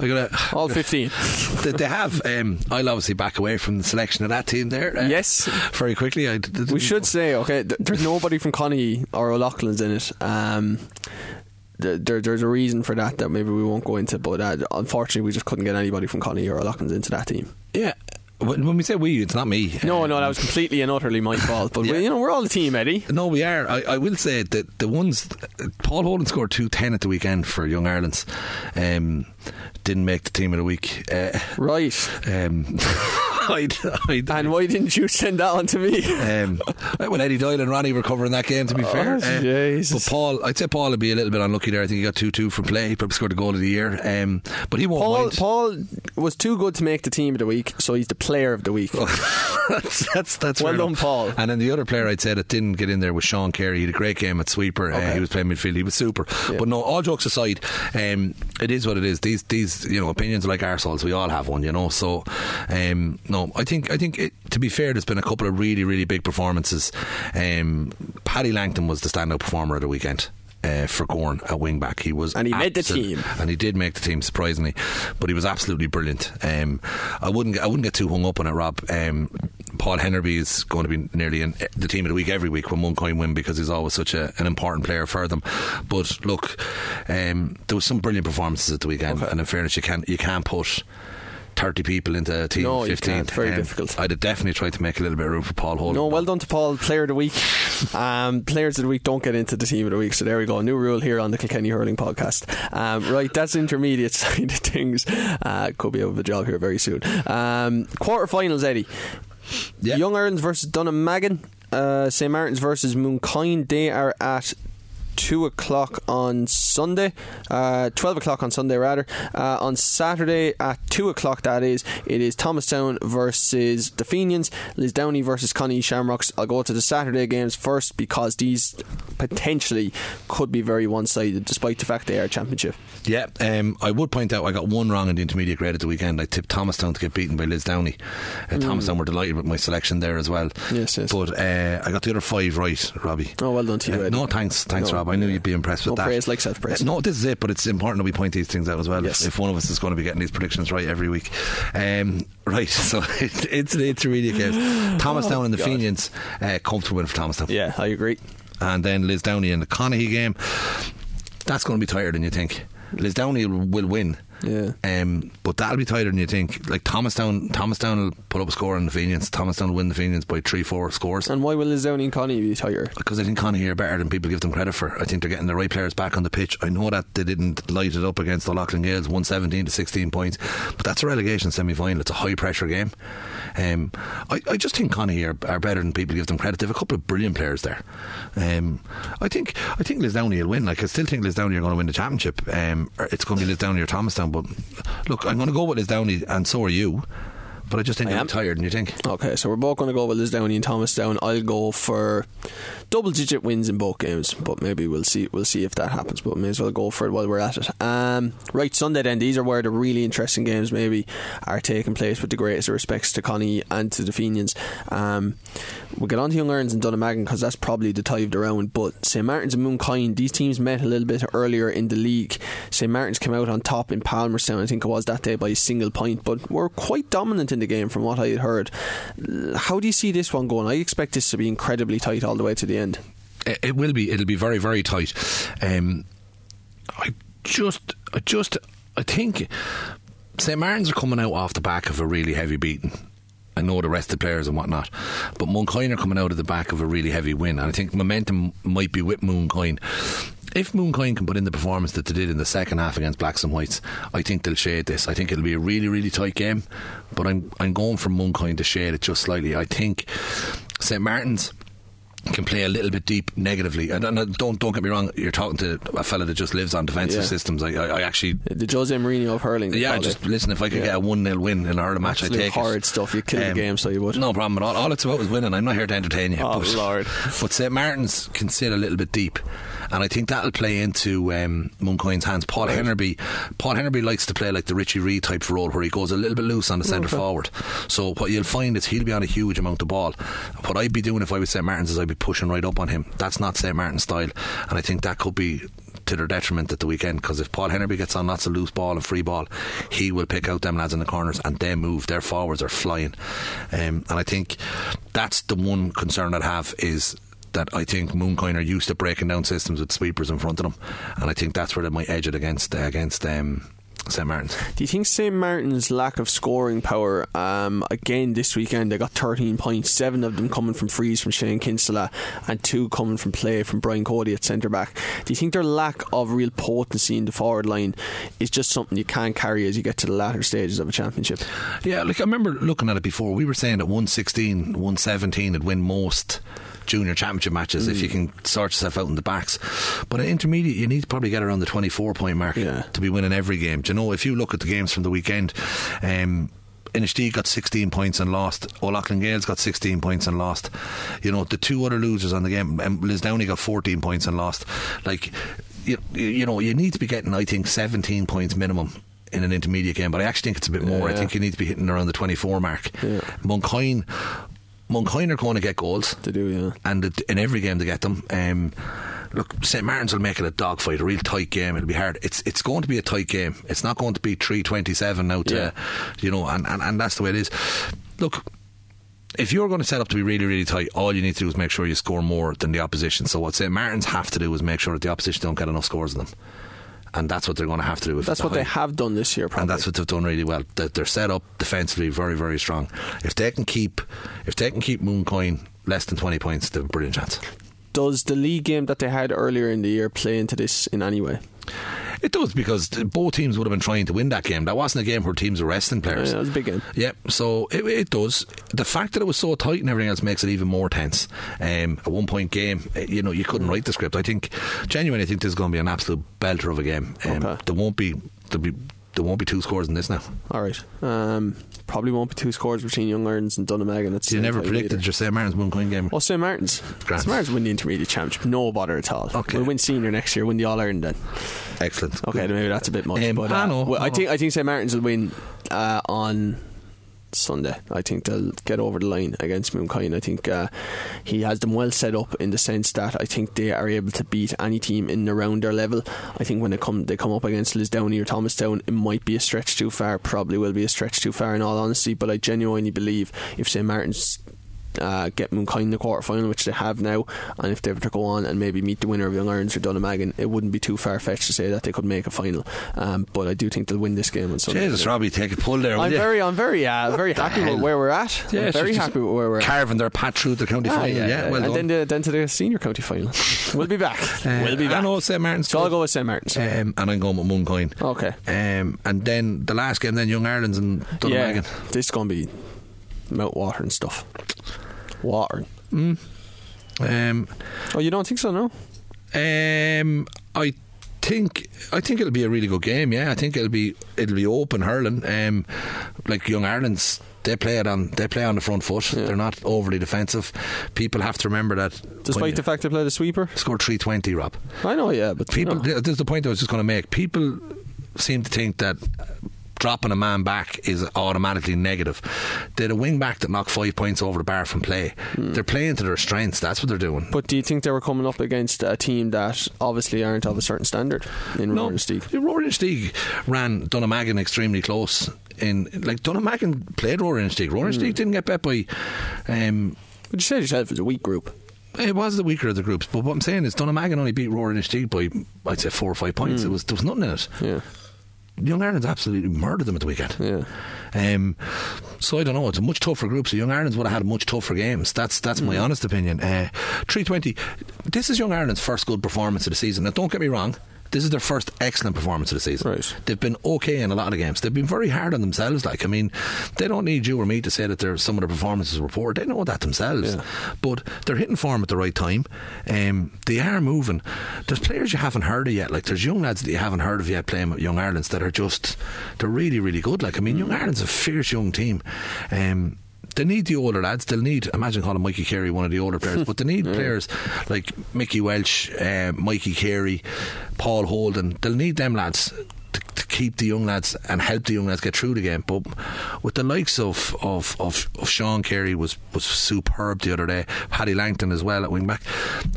I got All 15. they, they have. Um, I'll obviously back away from the selection of that team there. uh, Yes. very quickly. I, d- d- We should say, okay, th- there's nobody from Connie or O'Loughlin's in it. Um, th- there, there's a reason for that that maybe we won't go into, but uh, unfortunately, we just couldn't get anybody from Connie or O'Loughlin's into that team. Yeah. When we say we, it's not me. No, no, that was completely and utterly my fault. But Yeah. we, you know, we're all the team, Eddie. No, we are. I, I will say that the ones Paul Holden scored two ten at the weekend for Young Ireland's. Um, didn't make the team of the week. Uh, Right. um, I'd, I'd, And why didn't you send that on to me? um, when Eddie Doyle and Ronnie were covering that game, to be fair. Uh, Oh, but Paul, I'd say Paul would be a little bit unlucky there. I think he got 2 2 from play. He probably scored the goal of the year. Um, but he won't Paul, mind. Paul was too good to make the team of the week, so he's the player of the week. that's that's, that's Well done. Paul. And then the other player I'd say that didn't get in there was Sean Carey. He had a great game at sweeper. Uh, he was playing midfield. He was super. But no, all jokes aside, um, it is what it is. These these you know opinions are like arseholes. We all have one, you know. So um, no, I think I think it, to be fair, there's been a couple of really really big performances. Um, Paddy Langton was the standout performer of the weekend. Uh, for Gowran at wing back, he was, And he made the team. and he did make the team surprisingly, but he was absolutely brilliant. Um, I wouldn't I wouldn't get too hung up on it, Rob. Um, Paul Henneberry is going to be nearly in the team of the week every week when Mooncoin win because he's always such a, an important player for them. But look, um, there was some brilliant performances at the weekend, and in fairness, you can you can't put. 30 people into a team No, of you 15 can't. Very Um, difficult. I'd have definitely tried to make a little bit of room for Paul Holden No, well done to Paul, player of the week. Um, players of the week don't get into the team of the week, so there we go. New rule here on the Kilkenny Hurling podcast. Um, right, that's intermediate side of things. Uh, could be out of a job here very soon. Um, quarterfinals, Eddie. Yeah. Young Ireland versus Dunnamaggin. Uh, St Martin's versus Mooncoin. They are at two o'clock on Sunday, uh, twelve o'clock on Sunday rather. Uh, on Saturday at two o'clock, that is, it is Thomastown versus the Fenians, Lisdowney versus Conahy Shamrocks. I'll go to the Saturday games first because these potentially could be very one-sided, despite the fact they are championship. Yeah, um, I would point out I got one wrong in the intermediate grade at the weekend. I tipped Thomastown to get beaten by Lisdowney. Uh, Thomastown were delighted with my selection there as well. Mm. Yes, yes. But uh, I got the other five right, Robbie. Oh, well done to you, Uh, no, thanks, thanks, No, Rob. I knew you'd be impressed with no that. praise like self-praise. Uh, no, this is it, but it's important that we point these things out as well. Yes. If, if one of us is going to be getting these predictions right every week, um, right? So it, it's the intermediate games. Thomastown and the God. Fenians, uh, comfortable win for Thomastown. Yeah, I agree. and then Lisdowney in the Conahy game. That's going to be tighter than you think. Lisdowney will win. Yeah. Um, but that'll be tighter than you think. Like Thomastown, Thomastown will put up a score on the Fenians. Thomastown will win the Fenians by three, four scores. And why will Lisdowney and Conahy be tighter? Because I think Conahy are better than people give them credit for. I think they're getting the right players back on the pitch. I know that they didn't light it up against the Loughlin Gaels, 117 to 16 points, but that's a relegation semi final. It's a high pressure game. Um, I, I just think Conahy are, are better than people give them credit. They have a couple of brilliant players there. Um, I think I think Lisdowney will win. Like I still think Lisdowney are going to win the championship. Um, it's going to be Lisdowney or Thomastown. But look, I'm going to go with Lisdowney, and so are you. But I just think I am. tired And you think. Okay, so we're both going to go with Lisdowney and Thomastown. I'll go for double-digit wins in both games, but maybe we'll see. We'll see if that happens. But may as well go for it while we're at it. Um, right, Sunday then. These are where the really interesting games maybe are taking place. With the greatest of respects to Conahy and to the Fenians. Um, we'll get on to Young Ireland's and Dunnamaggin because that's probably the tie of the round. But St Martin's and Mooncoin, these teams met a little bit earlier in the league. St Martin's came out on top in Palmerstown, I think it was that day by a single point, but were quite dominant in the game from what I had heard. How do you see this one going? I expect this to be incredibly tight all the way to the end. It, will be. It'll be very, very tight. Um, I just, I just, I think St Martin's are coming out off the back of a really heavy beating. I know the rest of the players and whatnot, but Mooncoin are coming out of the back of a really heavy win, and I think momentum might be with Mooncoin. If Mooncoin can put in the performance that they did in the second half against Blacks and Whites, I think they'll shade this. I think it'll be a really, really tight game, but I'm I'm going for Mooncoin to shade it just slightly. I think St Martin's can play a little bit deep negatively. And, and don't don't get me wrong, you're talking to a fella that just lives on defensive Yeah. systems. I, I, I actually. The Jose Mourinho of hurling. Yeah, just it. listen. If I could Yeah. get a one 0 win in a hurling match, I take horrid it. stuff. You kill the game, so you would. No problem at all. All it's about is winning. I'm not here to entertain you. Oh, but, Lord. But St Martin's can sit a little bit deep, and I think that'll play into um, Mooncoin's hands. Paul Henneberry, Paul Henneberry likes to play like the Richie Reid type role, where he goes a little bit loose on the centre forward. So what you'll find is he'll be on a huge amount of ball. What I'd be doing if I was St Martin's is I'd be pushing right up on him. That's not St Martin's style, and I think that could be to their detriment at the weekend because if Paul Henneberry gets on lots of loose ball and free ball, he will pick out them lads in the corners and they move. Their forwards are flying, um, and I think that's the one concern I'd have is. That I think Mooncoin are used to breaking down systems with sweepers in front of them, and I think that's where they might edge it against uh, against um, St Martin's. Do you think St Martin's lack of scoring power? Um, again, this weekend they got 13 points, seven of them coming from frees from Shane Kinsella, and two coming from play from Brian Cody at centre back. Do you think their lack of real potency in the forward line is just something you can't carry as you get to the latter stages of a championship? Yeah, like I remember looking at it before. We were saying that 116, 117 would win most junior championship matches mm. if you mm. can sort yourself out in the backs. But at intermediate, you need to probably get around the 24 point mark yeah. to be winning every game. Do you know, if you look at the games from the weekend, um, got 16 points and lost. O'Loughlin Gaels got 16 points and lost. You know, the two other losers on the game, um, Lisdowney got 14 points and lost. Like, you, you know, you need to be getting, I think, 17 points minimum in an intermediate game, but I actually think it's a bit more. Yeah. I think you need to be hitting around the 24 mark. Yeah. Mooncoin Mooncoin are going to get goals. They do, yeah. And in every game they get them. Um, look, St Martin's will make it a dogfight, a real tight game. It'll be hard. It's it's going to be a tight game. It's not going to be three twenty seven now to yeah. you know, and, and, and that's the way it is. Look, if you're going to set up to be really, really tight, all you need to do is make sure you score more than the opposition. So what St Martin's have to do is make sure that the opposition don't get enough scores in them and that's what they're going to have to do. That's what they have done this year, probably. and that's what they've done really well. They're set up defensively very, very strong. If they can keep, if they can keep Mooncoin less than twenty points, they've a brilliant chance. Does the league game that they had earlier in the year play into this in any way? It does because both teams would have been trying to win that game. That wasn't a game where teams were resting players. Yeah, it was a big game. Yeah, so it, it does. The fact that it was so tight and everything else makes it even more tense. Um, a one point game, eh, you know, you couldn't write the script. I think, genuinely, I think this is going to be an absolute belter of a game. Um, okay. There won't be. There'll be there won't be two scores in this now. All right. Um, probably won't be two scores between Young Ireland's and Dunnamaggin. It's you never predicted either. your St Martin's Mooncoin game. Oh, St Martin's. St Martin's win the intermediate championship. No bother at all. Okay. We'll win senior next year. Win the All Ireland then. Excellent. Okay, maybe that's a bit much. Um, but uh, I, know, well, I, I think I think St Martin's will win uh, on Sunday. I think they'll get over the line against Mooncoin. I think uh, he has them well set up in the sense that I think they are able to beat any team in around their level. I think when they come they come up against Lisdowney or Thomastown, it might be a stretch too far. Probably will be a stretch too far in all honesty. But I genuinely believe if St Martin's uh, get Mooncoin in the quarter final, which they have now, and if they were to go on and maybe meet the winner of Young Irons or Dunnamaggin, it wouldn't be too far fetched to say that they could make a final. Um, but I do think they'll win this game on Sunday. Jesus, Robbie, take a pull there. I'm very, I'm very, uh, very happy with where we're at. Yeah, I'm very happy with where we're at. carving their path through the county ah, final. Yeah, yeah, well and then, the, then to the senior county final. we'll be back. Uh, we'll be back. I know St Martin's. So I'll go with St Martin's, um, and I'm going with Mooncoin. Okay. Um, and then the last game, then Young Ireland's and Dunnamaggin. Yeah, this is going to be mouth watering stuff watering. Mm. Um, oh, you don't think so? No. Um, I think I think it'll be a really good game. Yeah, I think it'll be it'll be open hurling. Um, like young Ireland's they play it on they play on the front foot. Yeah. They're not overly defensive. People have to remember that. Despite the fact they play the sweeper, scored three twenty. Rob, I know. Yeah, but people. You know. This is the point I was just going to make. People seem to think that dropping a man back is automatically negative. They're a wing back that knocked five points over the bar from play. Mm. They're playing to their strengths. That's what they're doing. But do you think they were coming up against a team that obviously aren't of a certain standard in no, Roaring Roaring ran Dunnamaggin extremely close. In like Dunnamaggin played Roaring Steag. Roaring mm. didn't get bet by. Um, but you said yourself it was a weak group. It was the weaker of the groups, but what I'm saying is Dunnamaggin only beat Roaring Steag by I'd say four or five points. Mm. It was there was nothing in it. Yeah. Young Ireland's absolutely murdered them at the weekend. Yeah. Um, so I don't know. It's a much tougher group. So Young Ireland's would have had much tougher games. That's that's mm. my honest opinion. Uh, Three twenty. This is Young Ireland's first good performance of the season. Now, don't get me wrong. This is their first excellent performance of the season. Right. They've been okay in a lot of games. They've been very hard on themselves. Like, I mean, they don't need you or me to say that some of the performances were poor. They know that themselves. Yeah. But they're hitting form at the right time. Um, they are moving. There's players you haven't heard of yet. Like, there's young lads that you haven't heard of yet playing with Young Ireland's that are just, they're really, really good. Like, I mean. Young Ireland's a fierce young team. Um, they need the older lads. They'll need, imagine calling Mikey Carey one of the older players, but they need yeah. players like Mickey Welch, uh, Mikey Carey, Paul Holden. They'll need them lads to, to, keep the young lads and help the young lads get through the game. But with the likes of of, of, of Sean Carey was was superb the other day. Paddy Langton as well at wing back.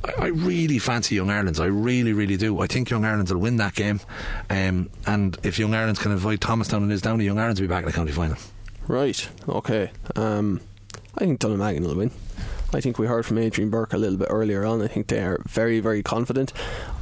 I, I, really fancy Young Ireland's. I really really do. I think Young Ireland's will win that game. Um, and if Young Ireland's can avoid Thomastown and Lisdowney, Young Ireland's will be back in the county final. Right. Okay. Um, I think Dunnamaggin will win. I think we heard from Adrian Burke a little bit earlier on. I think they are very, very confident.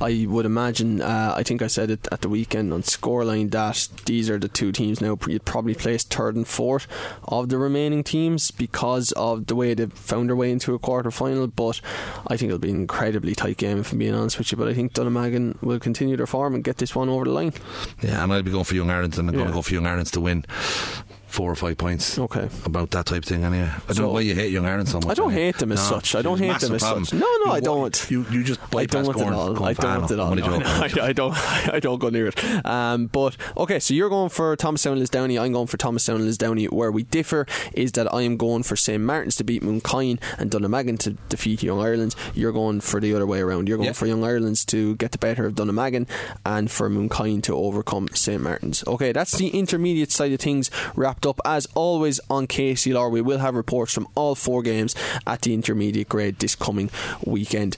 I would imagine, uh, I think I said it at the weekend on Scoreline that these are the two teams now you'd probably place third and fourth of the remaining teams because of the way they've found their way into a quarter final. But I think it'll be an incredibly tight game, if I'm being honest with you. But I think Dunnamaggin will continue their form and get this one over the line. Yeah, and I'll be going for Young Ireland and I'm going to go for Young Ireland to win four or five points. Okay. About that type of thing, anyway. I don't So- know why you hate Young Ireland so much. I don't anyway. hate them as No, such. I don't hate them as problem. such. No, no, You I don't. You, you just I bypass don't want it all. I don't want it all. No, no, I, I don't. I don't go near it. Um, but okay, so you're going for Thomastown Lisdowney. I'm going for Thomastown Lisdowney. Where we differ is that I am going for St Martin's to beat Mooncoin and Dunnamaggin to defeat Young Ireland. You're going for the other way around. You're going Yeah. for Young Ireland's to get the better of Dunnamaggin and for Mooncoin to overcome St Martin's. Okay, that's the intermediate side of things wrapped up. As always on KCLR, we will have reports from all four games at the intermediate grade this coming weekend.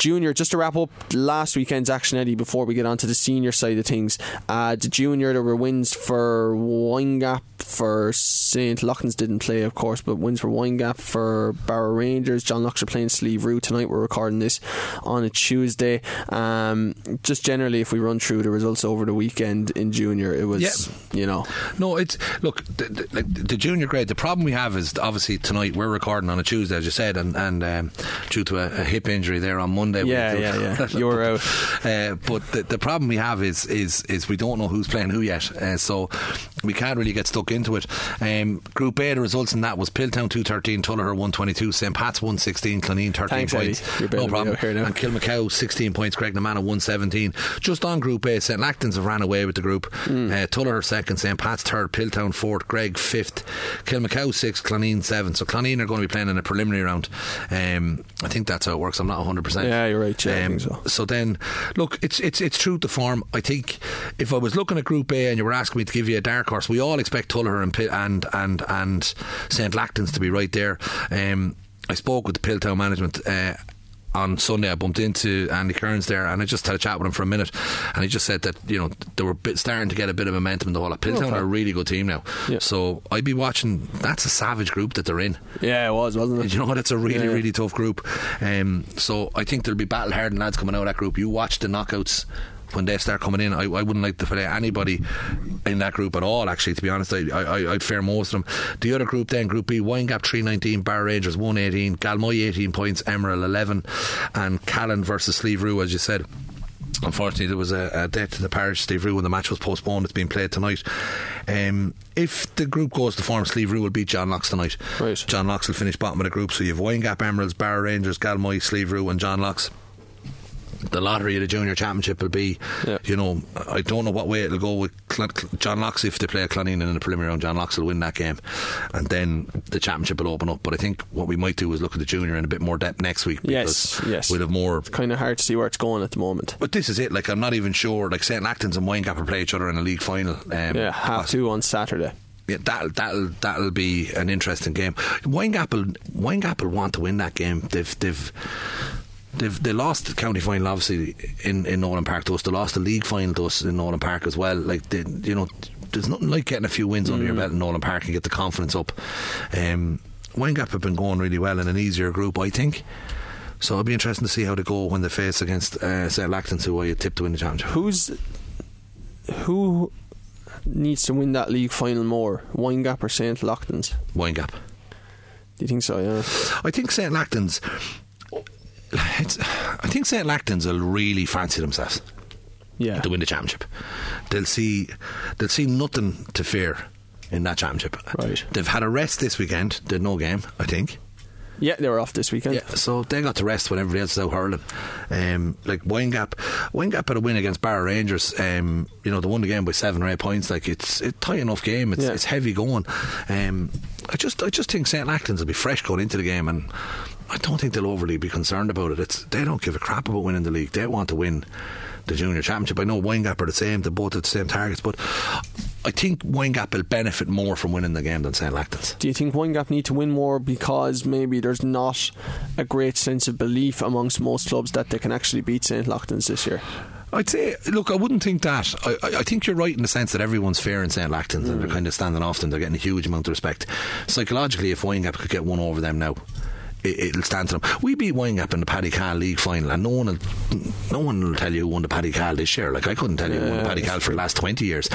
Junior, just to wrap up last weekend's action, Eddie, before we get on to the senior side of things. Uh, the junior, there were wins for Windgap, for St. Lachtain's didn't play, of course, but wins for Windgap, for Barrow Rangers. John Locks are playing Slieverue tonight. We're recording this on a Tuesday. Um, just generally, if we run through the results over the weekend in junior, it was, Yeah. you know, No, it's look the, the, like the junior grade. The problem we have is obviously tonight we're recording on a Tuesday, as you said, and and um, due to a, a hip injury there on Monday. We- Yeah, yeah, yeah. Were out. Uh, but the, the problem we have is is is we don't know who's playing who yet, uh, so we can't really get stuck into it. Um, Group A, the results in that was Piltown two thirteen, Tullogher one twenty two, St Pat's one sixteen, Cloneen thirteen Thanks, points. No problem. And Kilmacow sixteen points, Graignamanagh one seventeen. Just on Group A, St Lachtain's have ran away with the group. Hmm. Uh, Tullogher second, St Pat's third, Piltown fourth, Greg fifth, Kilmacow sixth, Cloneen seventh. So Cloneen are going to be playing in a preliminary round. Um, I think that's how it works. I'm not 100. percent Yeah, you're right, yeah, think so. so then, look, it's it's it's true to form. I think if I was looking at Group A and you were asking me to give you a dark horse, we all expect Tullogher and and and and St Lachtain's to be right there. Um, I spoke with the Piltown management. Uh, on Sunday, I bumped into Andy Kearns there, and I just had a chat with him for a minute, and he just said that you know they were bit, starting to get a bit of momentum. in The whole Okay. are a really good team now, Yeah. so I'd be watching. That's a savage group that they're in. yeah, it was, wasn't it? You know what? It's a really, Yeah. really tough group. Um, so I think there'll be battle hardened lads coming out of that group. You watch the knockouts when they start coming in. I, I wouldn't like to play anybody in that group at all. Actually, to be honest, I, I, I'd fare most of them. The other group then, Group B, Windgap three nineteen, Barrow Rangers one eighteen, Galmoy eighteen points, Emerald eleven, and Callan versus Slieverue, as you said. Unfortunately, there was a, a death to the parish, Slieverue, and the match was postponed. It's being played tonight. Um, if the group goes to form, Slieverue will beat John Locks tonight. Right. John Locks will finish bottom of the group. So you have Windgap, Emeralds, Barrow Rangers, Galmoy, Slieverue, and John Locks. The lottery of the junior championship will be, Yeah. you know, I don't know what way it'll go with John Locks if they play Cloneen in the preliminary round. John Locks will win that game, and then the championship will open up. But I think what we might do is look at the junior in a bit more depth next week. Yes, because yes. we'll have more It's kind of hard to see where it's going at the moment. but this is it. Like I'm not even sure. Like St Lachtain's and Windgap will play each other in a league final. Um, Yeah, half two on Saturday. Yeah, that'll that'll that'll be an interesting game. Will Windgap will want to win that game. They've they've. They've, they lost the county final obviously in, in Nolan Park to us. They lost the league final to us in Nolan Park as well. Like they, you know, there's nothing like getting a few wins under your belt in Nolan Park and get the confidence up. Um, Windgap have been going really well in an easier group, I think. So it'll be interesting to see how they go when they face against uh, St Lachtain's, who I tipped to win the championship. Who's who needs to win that league final more, Windgap or St Lachtain's? Windgap. Do you think so? Yeah. I think St Lachtain's. It's, I think St Lachtain's will really fancy themselves Yeah. to win the championship. They'll see, they'll see nothing to fear in that championship. Right. They've had a rest this weekend. They no game, I think. Yeah, they were off this weekend. Yeah, so they got to rest when everybody else is out hurling. Um, like Windgap, Windgap had a win against Barrow Rangers. Um, you know, they won the game by seven or eight points. Like it's a tight enough game. It's, Yeah. it's heavy going. Um, I just, I just think St Lachtain's will be fresh going into the game, and I don't think they'll overly be concerned about it. It's they don't give a crap about winning the league. They want to win the junior championship. I know Windgap are the same. They both have the same targets, but I think Windgap will benefit more from winning the game than St Lachtain's. Do you think Windgap need to win more because maybe there's not a great sense of belief amongst most clubs that they can actually beat St Lachtain's this year? I'd say, look, I wouldn't think that. I, I, think you're right in the sense that everyone's fair in St. Lachtain's and they're mm. kind of standing off them. They're getting a huge amount of respect. Psychologically, if Windgap could get one over them now, it, will stand to them. We beat Windgap in the Paddy Cal League final, and no one, will, no one will tell you who won the Paddy Cal this year. Like I couldn't tell you who won the Paddy Cal for the last twenty years,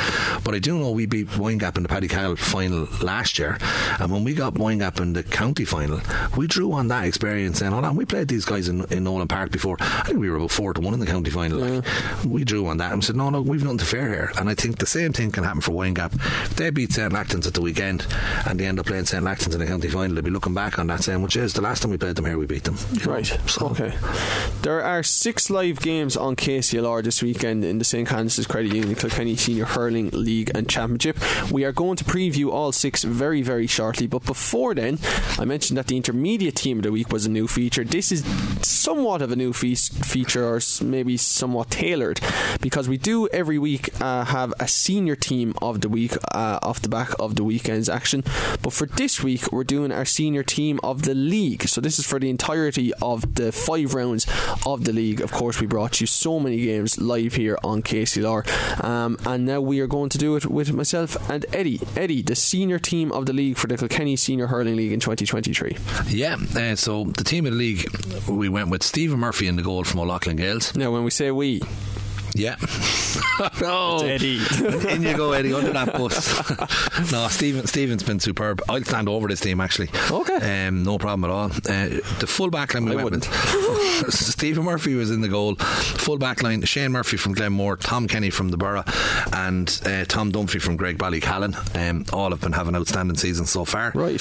but I do know we beat Windgap in the Paddy Cal final last year, and when we got Windgap in the county final, we drew on that experience and all that. We played these guys in, in Nolan Park before. I think we were about four to one in the county final. Like, we drew on that and said, no, no, we've nothing to fear here. And I think the same thing can happen for Windgap. If they beat St Lachtain's at the weekend and they end up playing St Lachtain's in the county final, they'll be looking back on that saying, which is the last time we played them here, we beat them. Right. So. Okay. There are six live games on KCLR this weekend in the St. Canice's Credit Union Kilkenny Senior Hurling League and Championship. We are going to preview all six very, very shortly. But before then, I mentioned that the intermediate team of the week was a new feature. This is somewhat of a new fe- feature, or maybe somewhat tailored, because we do every week uh, have a senior team of the week uh, off the back of the weekend's action. But for this week, we're doing our senior team of the league. So this is for the entirety of the five rounds of the league. Of course, we brought you so many games live here on KCLR, um, and now we are going to do it with myself and Eddie. Eddie, the senior team of the league for the Kilkenny Senior Hurling League in 2023. Yeah, uh, so the team of the league, we went with Stephen Murphy in the goal from O'Loughlin Gaels. Now, when we say we, yeah. no. Eddie. In you go, Eddie, under that bus. no, Stephen, Stephen's been superb. I'll stand over this team, actually. Okay. Um, no problem at all. Uh, the full back line we I went wouldn't. with. Stephen Murphy was in the goal. Full back line, Shane Murphy from Glenmore, Tom Kenny from the Borough, and uh, Tom Dunphy from Graigue Ballycallan. Um, all have been having outstanding seasons so far. Right.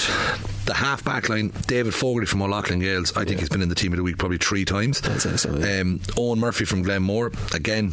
The half back line, David Fogarty from O'Loughlin Gaels. I think Yeah. he's been in the team of the week probably three times. I'd so, yeah. Um, Owen Murphy from Glenmore, again.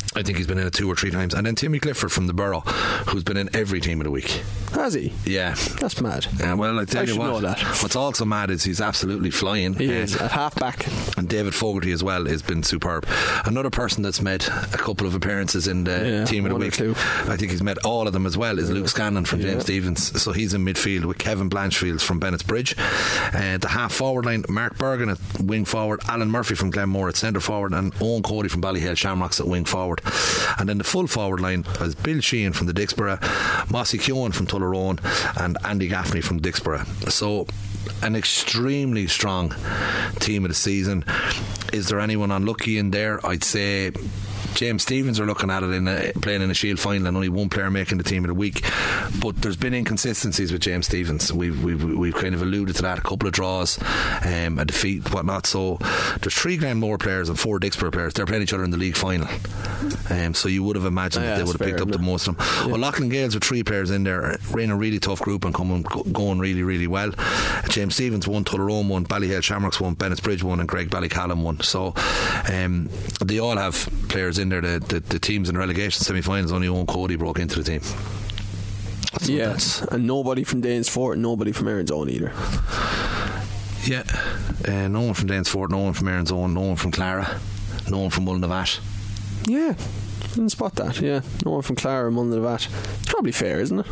I think he's been in it two or three times. And then Timmy Clifford from the Borough, who's been in every team of the week. Has he? Yeah. That's mad. Uh, well, I tell I you what. know that. What's also mad is he's absolutely flying. He is at half back. and David Fogarty as well has been superb. Another person that's made a couple of appearances in the Yeah, team of the week. I think he's met all of them as well, is Luke Scanlon from Yeah. James Stephens. So he's in midfield with Kevin Blanchfield from Bennett's Bridge. Uh, the half forward line, Mark Bergin at wing forward, Alan Murphy from Glenmore at centre forward, and Owen Cody from Ballyhale Shamrocks at wing forward. And then the full forward line was Bill Sheehan from the Dicksboro, Mossy Keown from Tullaroan, and Andy Gaffney from Dicksboro. So an extremely strong team of the season. Is there anyone unlucky in there? I'd say James Stephens are looking at it in a, playing in a Shield final and only one player making the team of the week. But there's been inconsistencies with James Stephens. We've we've, we've kind of alluded to that. A couple of draws, um, a defeat, whatnot. So there's three Glenmore players and four Dicksboro players. They're playing each other in the league final. Um, so you would have imagined Oh, yeah, that they would have picked fair, up the most of them. Well, Loughlin Gaels with three players in there, ran a really tough group and coming going really really well. James Stephens won, Tullaroan won, Ballyhale Shamrocks won, Bennett's Bridge won, and Graigue Ballycallan won. So um, they all have players in there. The, the, the teams in the relegation semi-finals only Owen Cody broke into the team. So Yes, and nobody from Danesfort, nobody from Erin's Own either. Yeah, uh, no one from Danesfort, no one from Erin's Own, no one from Clara, no one from Mullinavat. Yeah, didn't spot that. Yeah, no one from Clara and. It's probably fair, isn't it?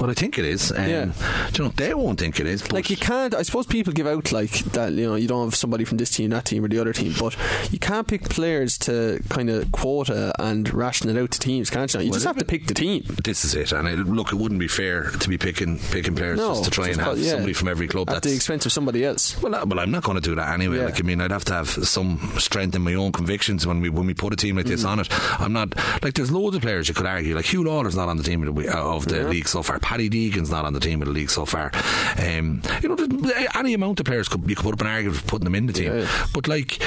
Well, I think it is. Um, Yeah. you know, they won't think it is. But Like you can't. I suppose people give out like that. You know, you don't have somebody from this team, that team, or the other team, but you can't pick players to kind of quota and ration it out to teams, can't you? You just have to pick the team. this is it. And it, look, it wouldn't be fair to be picking picking players No, just to try and just have yeah. somebody from every club. at the expense of somebody else. Well, I, well, I'm not going to do that anyway. Yeah. Like, I mean, I'd have to have some strength in my own convictions when we when we put a team like this Mm. on it. I'm not like there's loads of players you could argue. Like Huw Lawlor's not on the team of the, uh, of the Yeah. league so far. Paddy Deegan's not on the team of the league so far. Um, you know, any amount of players could you could put up an argument for putting them in the team. Yeah. But like,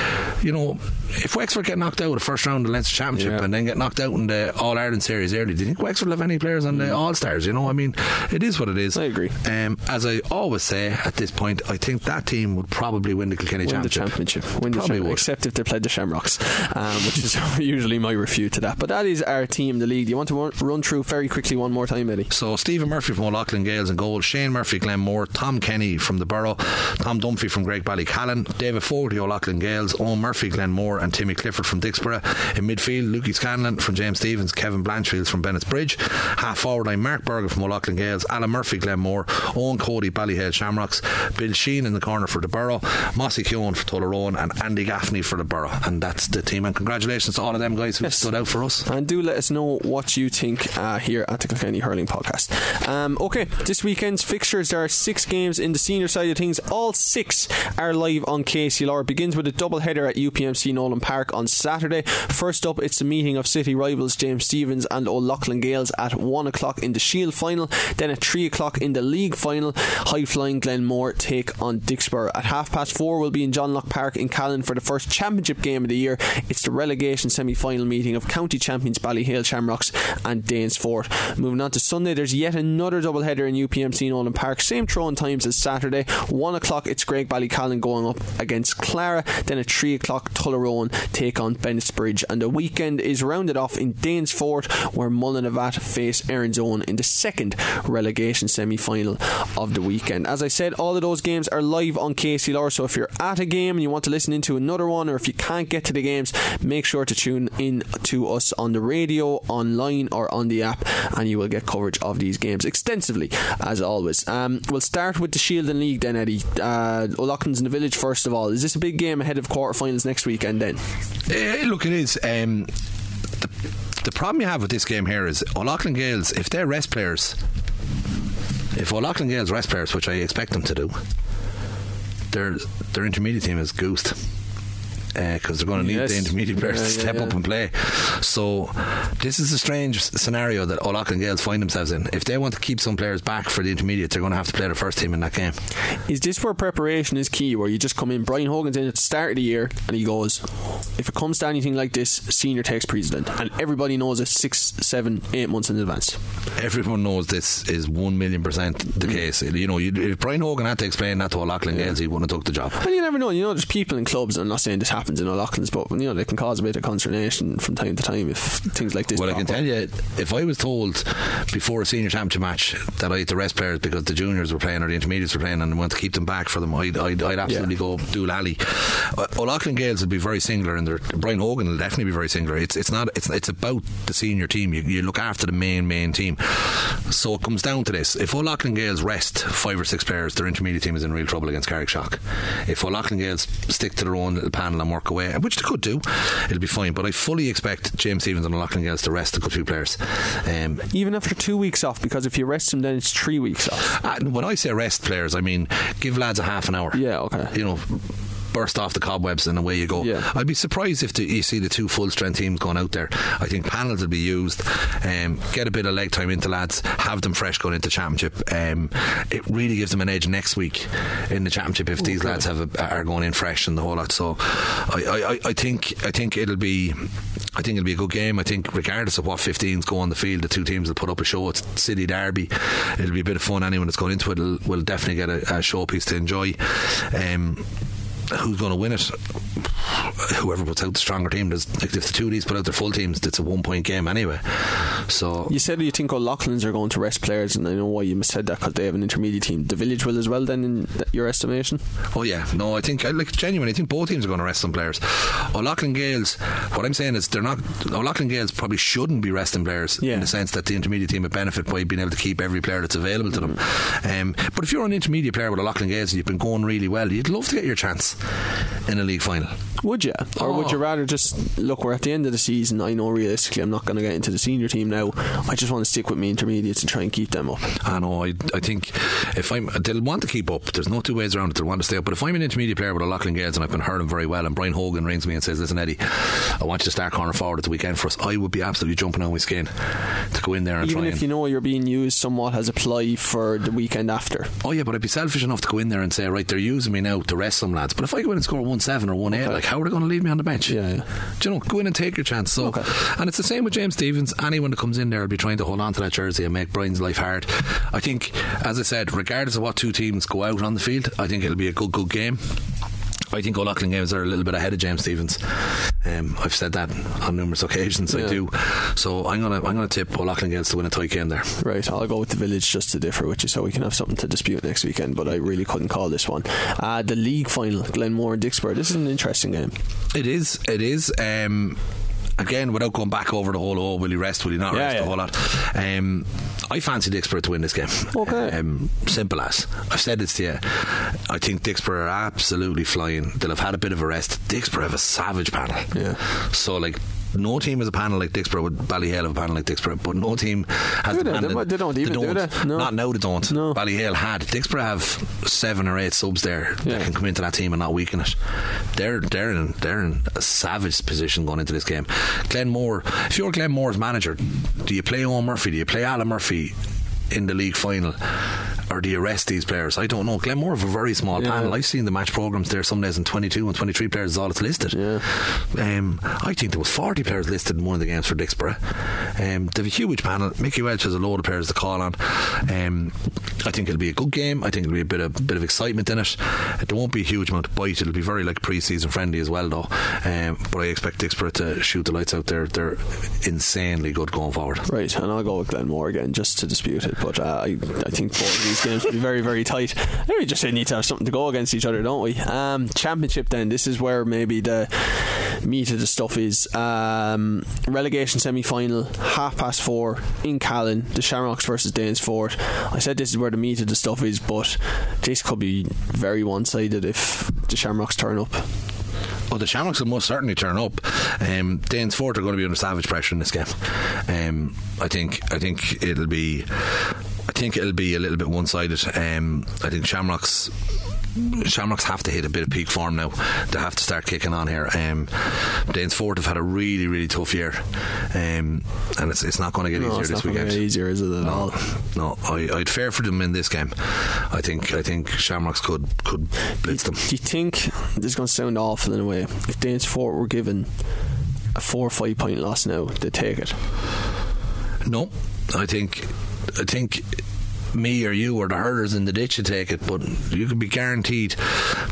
you know, if Wexford get knocked out of the first round of the Leinster Championship Yeah. and then get knocked out in the All Ireland series early, do you think Wexford will have any players on the All Stars? You know, I mean, it is what it is. Mm. I agree. Um, as I always say at this point, I think that team would probably win the Kilkenny Win the Championship. championship. Win the Probably championship, except if they played the Shamrocks, um, which is usually my refute to that. But that is our team, the league. Do you want to run- run through very quickly one more time, Eddie? So Stephen Murphy from O'Loughlin Gaels and Gold, Shane Murphy Glenmore, Tom Kenny from the Borough, Tom Dunphy from Graigue Ballycallan, David Fogarty O'Loughlin Gaels, Owen Murphy Glenmore, and Timmy Clifford from Dicksboro. In midfield, Lukey Scanlon from James Stephens, Kevin Blanchfield from Bennett's Bridge. Half forward line, Mark Bergin from O'Loughlin Gaels, Alan Murphy Glenmore, Owen Cody Ballyhale Shamrocks, Bill Sheen in the corner for the Borough, Mossy Keown for Tullaroan, and Andy Gaffney for the Borough. And that's the team. And congratulations to all of them guys who Yes. stood out for us. And do let us know what you think uh, here at the Kilkenny Hurling Podcast. Um, okay, this weekend's fixtures there are six games in the senior side of things. All six are live on KCLR. It begins with a double header at UPMC Nolan Park on Saturday. First up, it's the meeting of city rivals James Stephens and O'Loughlin Gaels at one o'clock in the Shield final. Then at three o'clock in the league final, high flying Glenmore take on Dicksboro. At half past four, we'll be in John Locke Park in Callan for the first championship game of the year. It's the relegation semi final meeting of county champions Ballyhale Shamrocks and Danesfort. Moving on to Sunday, there's yet another double header in UPMC Nolan Park. Same throwing times as Saturday. One o'clock, it's Graigue Ballycallan going up against Clara. Then at three o'clock, Tullaroan take on Bennettsbridge. And the weekend is rounded off in Danesfort, where Mullinavat face Erin's Own in the second relegation semi final of the weekend. As I said, all of those games are live on KCLR. So if you're at a game and you want to listen into another one, or if you can't get to the games, make sure to tune in to us on the radio, online, or on the app, and you will get coverage of these games extensively, as always. Um, we'll start with the Shield and League then, Eddie. Uh, O'Loughlin's in the village, first of all. Is this a big game ahead of quarterfinals next weekend then? Uh, look, it is. Um, the, the problem you have with this game here is O'Loughlin Gaels, if they're rest players, if O'Loughlin Gaels rest players, which I expect them to do, their their intermediate team is goosed because uh, they're going to need Yes. the intermediate players Yeah, to step yeah. up and play. So this is a strange scenario that O'Loughlin Gaels find themselves in. If they want to keep some players back for the intermediate, they're going to have to play the first team in that game. Is this where preparation is key, where you just come in? Brian Hogan's in at the start of the year, and he goes, "If it comes to anything like this, senior takes precedent," and everybody knows it six, seven, eight months in advance. Everyone knows this is one million percent the Mm. case. You know, you, if Brian Hogan had to explain that to O'Loughlin Gaels, he wouldn't have took the job. And you never know. You know, there's people in clubs. I'm not saying this happens in O'Loughlin's, but you know they can cause a bit of consternation from time to time if things like this. Well, I can up. tell you, if I was told before a senior championship match that I had to rest players because the juniors were playing or the intermediates were playing and I want to keep them back for them, I'd, I'd, I'd absolutely go do lally. Uh, O'Loughlin Gaels will be very singular, and their- Brian Hogan will definitely be very singular. It's it's not it's it's about the senior team. You, you look after the main main team. So it comes down to this: if O'Loughlin Gaels rest five or six players, their intermediate team is in real trouble against Carrickshock. If O'Loughlin Gaels stick to their own little panel and work away, which they could do, it'll be fine. But I fully expect James Stephens and O'Loughlin Gaels to rest a good few players. Um, even after two weeks off, because if you rest them, then it's three weeks off. and when I say rest players, I mean give lads a half an hour. Yeah, okay. You know, burst off the cobwebs and away you go. Yeah. I'd be surprised if the, you see the two full strength teams going out there. I think panels will be used. Um, get a bit of leg time into lads. Have them fresh going into championship. Um, it really gives them an edge next week in the championship if these lads have a, are going in fresh and the whole lot. So I, I, I- I think I think it'll be. I think it'll be a good game. I think, regardless of what 15s go on the field, the two teams will put up a show. It's City Derby. It'll be a bit of fun. Anyone that's going into it will, will definitely get a, a showpiece to enjoy. Um, who's going to win it? Whoever puts out the stronger team. Like if the two of these put out their full teams, it's a one point game anyway. So You said you think O'Loughlin's are going to rest players, and I know why you said that because they have an intermediate team. The village will as well, then, in your estimation? Oh yeah, no, I think I like genuinely. I think both teams are going to rest some players. O'Loughlin Gaels. What I'm saying is they're not. O'Loughlin Gaels probably shouldn't be resting players Yeah. in the sense that the intermediate team would benefit by being able to keep every player that's available to them. Mm. Um, but if you're an intermediate player with O'Loughlin Gaels and you've been going really well, you'd love to get your chance in a league final. Would you? Or would Oh. you rather just look, we're at the end of the season. I know realistically I'm not going to get into the senior team now. I just want to stick with me intermediates and try and keep them up. I know. I, I think if I'm, they'll want to keep up. There's no two ways around it. They'll want to stay up. But if I'm an intermediate player with O'Loughlin Gaels and I've been hurling very well, and Brian Hogan rings me and says, "Listen, Eddie, I want you to start corner forward at the weekend for us," I would be absolutely jumping on my skin to go in there and Even if you know you're being used somewhat as a ply for the weekend after. Oh yeah, but I'd be selfish enough to go in there and say, right, they're using me now to rest some lads. But if I go in and score one seven or one eight, like how are they going to leave me on the bench? Yeah, yeah. Do you know, go in and take your chance. So, Okay. and it's the same with James Stephens. Anyone that comes in there will be trying to hold on to that jersey and make Brian's life hard. I think, as I said, regardless of what two teams go out on the field, I think it'll be a good, good game. I think O'Loughlin Gaels are a little bit ahead of James Stephens. Um, I've said that on numerous occasions. I do. So I'm gonna I'm gonna tip O'Loughlin Gaels to win a tight game there. Right, I'll go with the village just to differ with you so we can have something to dispute next weekend, but I really couldn't call this one. Uh, the league final, Glenmore and Dicksboro. This is an interesting game. It is. It is. Um, again, without going back over the whole, oh, will he rest? Will he not Yeah, rest? yeah. The whole lot. Um, I fancy Dicksboro to win this game. Okay. Um, simple as. I've said this to you. I think Dicksboro are absolutely flying. They'll have had a bit of a rest. Dicksboro have a savage panel. Yeah. So, like, no team has a panel like Dicksboro with Ballyhale have a panel like Dicksboro, but no team has Do the they? panel. They- they don't even, do they? No. Not now they don't. No. Ballyhale had. Dicksboro have seven or eight subs there Yeah. that can come into that team and not weaken it. They're they're in they're in a savage position going into this game. Glenmore, if you're Glenmore's manager, do you play Owen Murphy? Do you play Alan Murphy in the league final? Or do you rest these players? I don't know. Glenmore have a very small Yeah. panel. I've seen the match programs there some days in 22 and 23 players is all it's listed. Yeah. Um, I think there was 40 players listed in one of the games for Dicksboro. Um, they have a huge panel. Mickey Welch has a load of players to call on. Um, I think it'll be a good game. I think it'll be a bit of bit of excitement in it. There won't be a huge amount of bite. It'll be very like pre-season friendly as well, though. Um, but I expect Dicksboro to shoot the lights out there. They're insanely good going forward. Right, and I'll go with Glenmore again just to dispute it. But uh, I, I think both of these games will be very, very tight. And we just need to have something to go against each other, don't we? Um, championship then. This is where maybe the meat of the stuff is. Um, relegation semi final, half past four in Callan. The Shamrocks versus Danesfort. I said this is where the meat of the stuff is, but this could be very one sided if the Shamrocks turn up. Well, the Shamrocks will most certainly turn up. Um, Danesfort are going to be under savage pressure in this game. Um, I think. I think it'll be. I think it'll be a little bit one-sided. Um, I think Shamrocks. Shamrocks have to hit a bit of peak form now. They have to start kicking on here. Um, Danesfort have had a really, really tough year, um, and it's, it's not going to get No, easier it's this not going to weekend. get easier, is it at all? No, I, I'd fair for them in this game. I think I think Shamrocks could could blitz them. Do you think this is going to sound awful in a way? If Danes Fort were given a four or five point loss now, they'd take it. No, I think I think me or you or the herders in the ditch would take it, but you can be guaranteed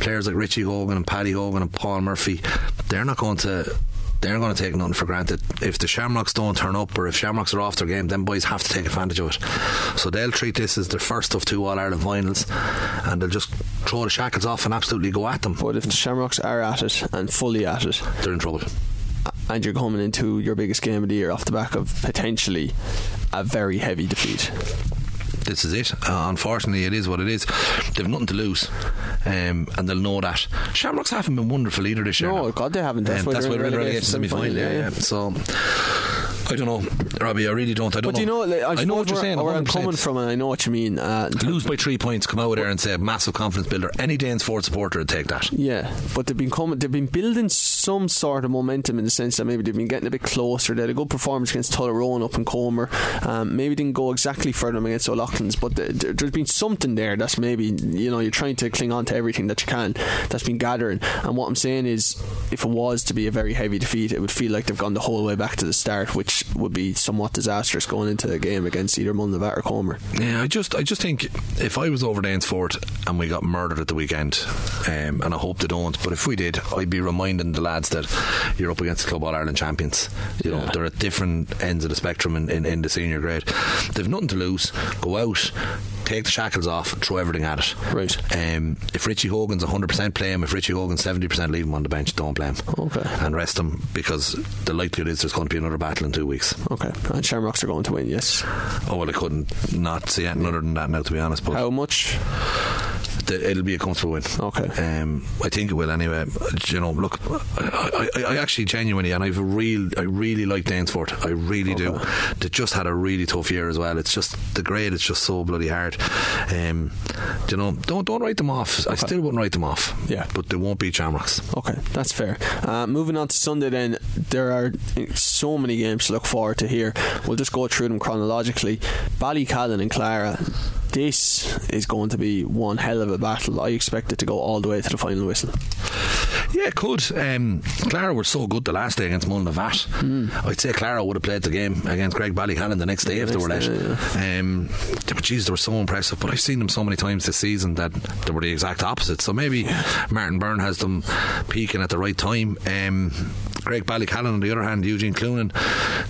players like Richie Hogan and Paddy Hogan and Paul Murphy, they're not going to. They're going to take nothing for granted. If the Shamrocks don't turn up, or if Shamrocks are off their game, then boys have to take advantage of it. So they'll treat this as their first of two All Ireland finals, and they'll just throw the shackles off and absolutely go at them. But if the Shamrocks are at it and fully at it, They're in trouble. and you're coming into your biggest game of the year off the back of potentially a very heavy defeat. This is it. Uh, unfortunately, it is what it is. They've nothing to lose, um, and they'll know that. Shamrocks haven't been wonderful either this year. No, now. God, they haven't. That's Um, why that's they're why they're in relegation semi-final. semi-final, Yeah, yeah. yeah. So. I don't know, Robbie. I really don't. I don't But know. you know, like, I, I know what you're saying. Where, I'm coming from, and I know what you mean. Uh, Lose by three points, come out there and say massive confidence builder. Any Danesfort supporter would take that. Yeah, but they've been coming. They've been building some sort of momentum in the sense that maybe they've been getting a bit closer. They had a good performance against Tullaroan up in Comer. Um, maybe didn't go exactly for them against O'Loughlin's, but th- th- there's been something there that's maybe you know you're trying to cling on to everything that you can that's been gathering. And what I'm saying is, if it was to be a very heavy defeat, it would feel like they've gone the whole way back to the start, which would be somewhat disastrous going into a game against either Mullinavat or Comer. Yeah, I just, I just think if I was over Danesfort and we got murdered at the weekend, um, and I hope they don't, but if we did, I'd be reminding the lads that you're up against the Club All Ireland champions. You know, Yeah. they're at different ends of the spectrum in, in, in the senior grade. They've nothing to lose. Go out, take the shackles off, throw everything at it. Right. Um, if Richie Hogan's 100%, play him. If Richie Hogan's 70%, leave him on the bench. Don't play him. Okay. And rest him because the likelihood is there's going to be another battle in two weeks. Okay, and Shamrocks are going to win. Yes. Oh well, I couldn't not see anything other than that now, to be honest. But How much? the, it'll be a comfortable win. Okay. Um, I think it will anyway. You know, look, I, I, I actually genuinely, and I've a real, I really like Danesfort. I really do. They just had a really tough year as well. It's just the grade. It's just so bloody hard. Um, you know, don't don't write them off. I still wouldn't write them off. Yeah. but they won't beat Shamrocks. Okay, that's fair. Uh, moving on to Sunday, then there are so many games to look forward to here. We'll just go through them chronologically. Ballycallan and Clara. This is going to be one hell of a battle. I expect it to go all the way to the final whistle. Yeah, it could. Um, Clara were so good the last day against Mullinavat. I'd say Clara would have played the game against Graigue Ballycallan the next day if they were let. next Um, they were, geez, they were so impressive. But I've seen them so many times this season that they were the exact opposite. So maybe Martin Byrne has them peaking at the right time. Um, Graigue Ballycallan, on the other hand, Eugene Cloonan,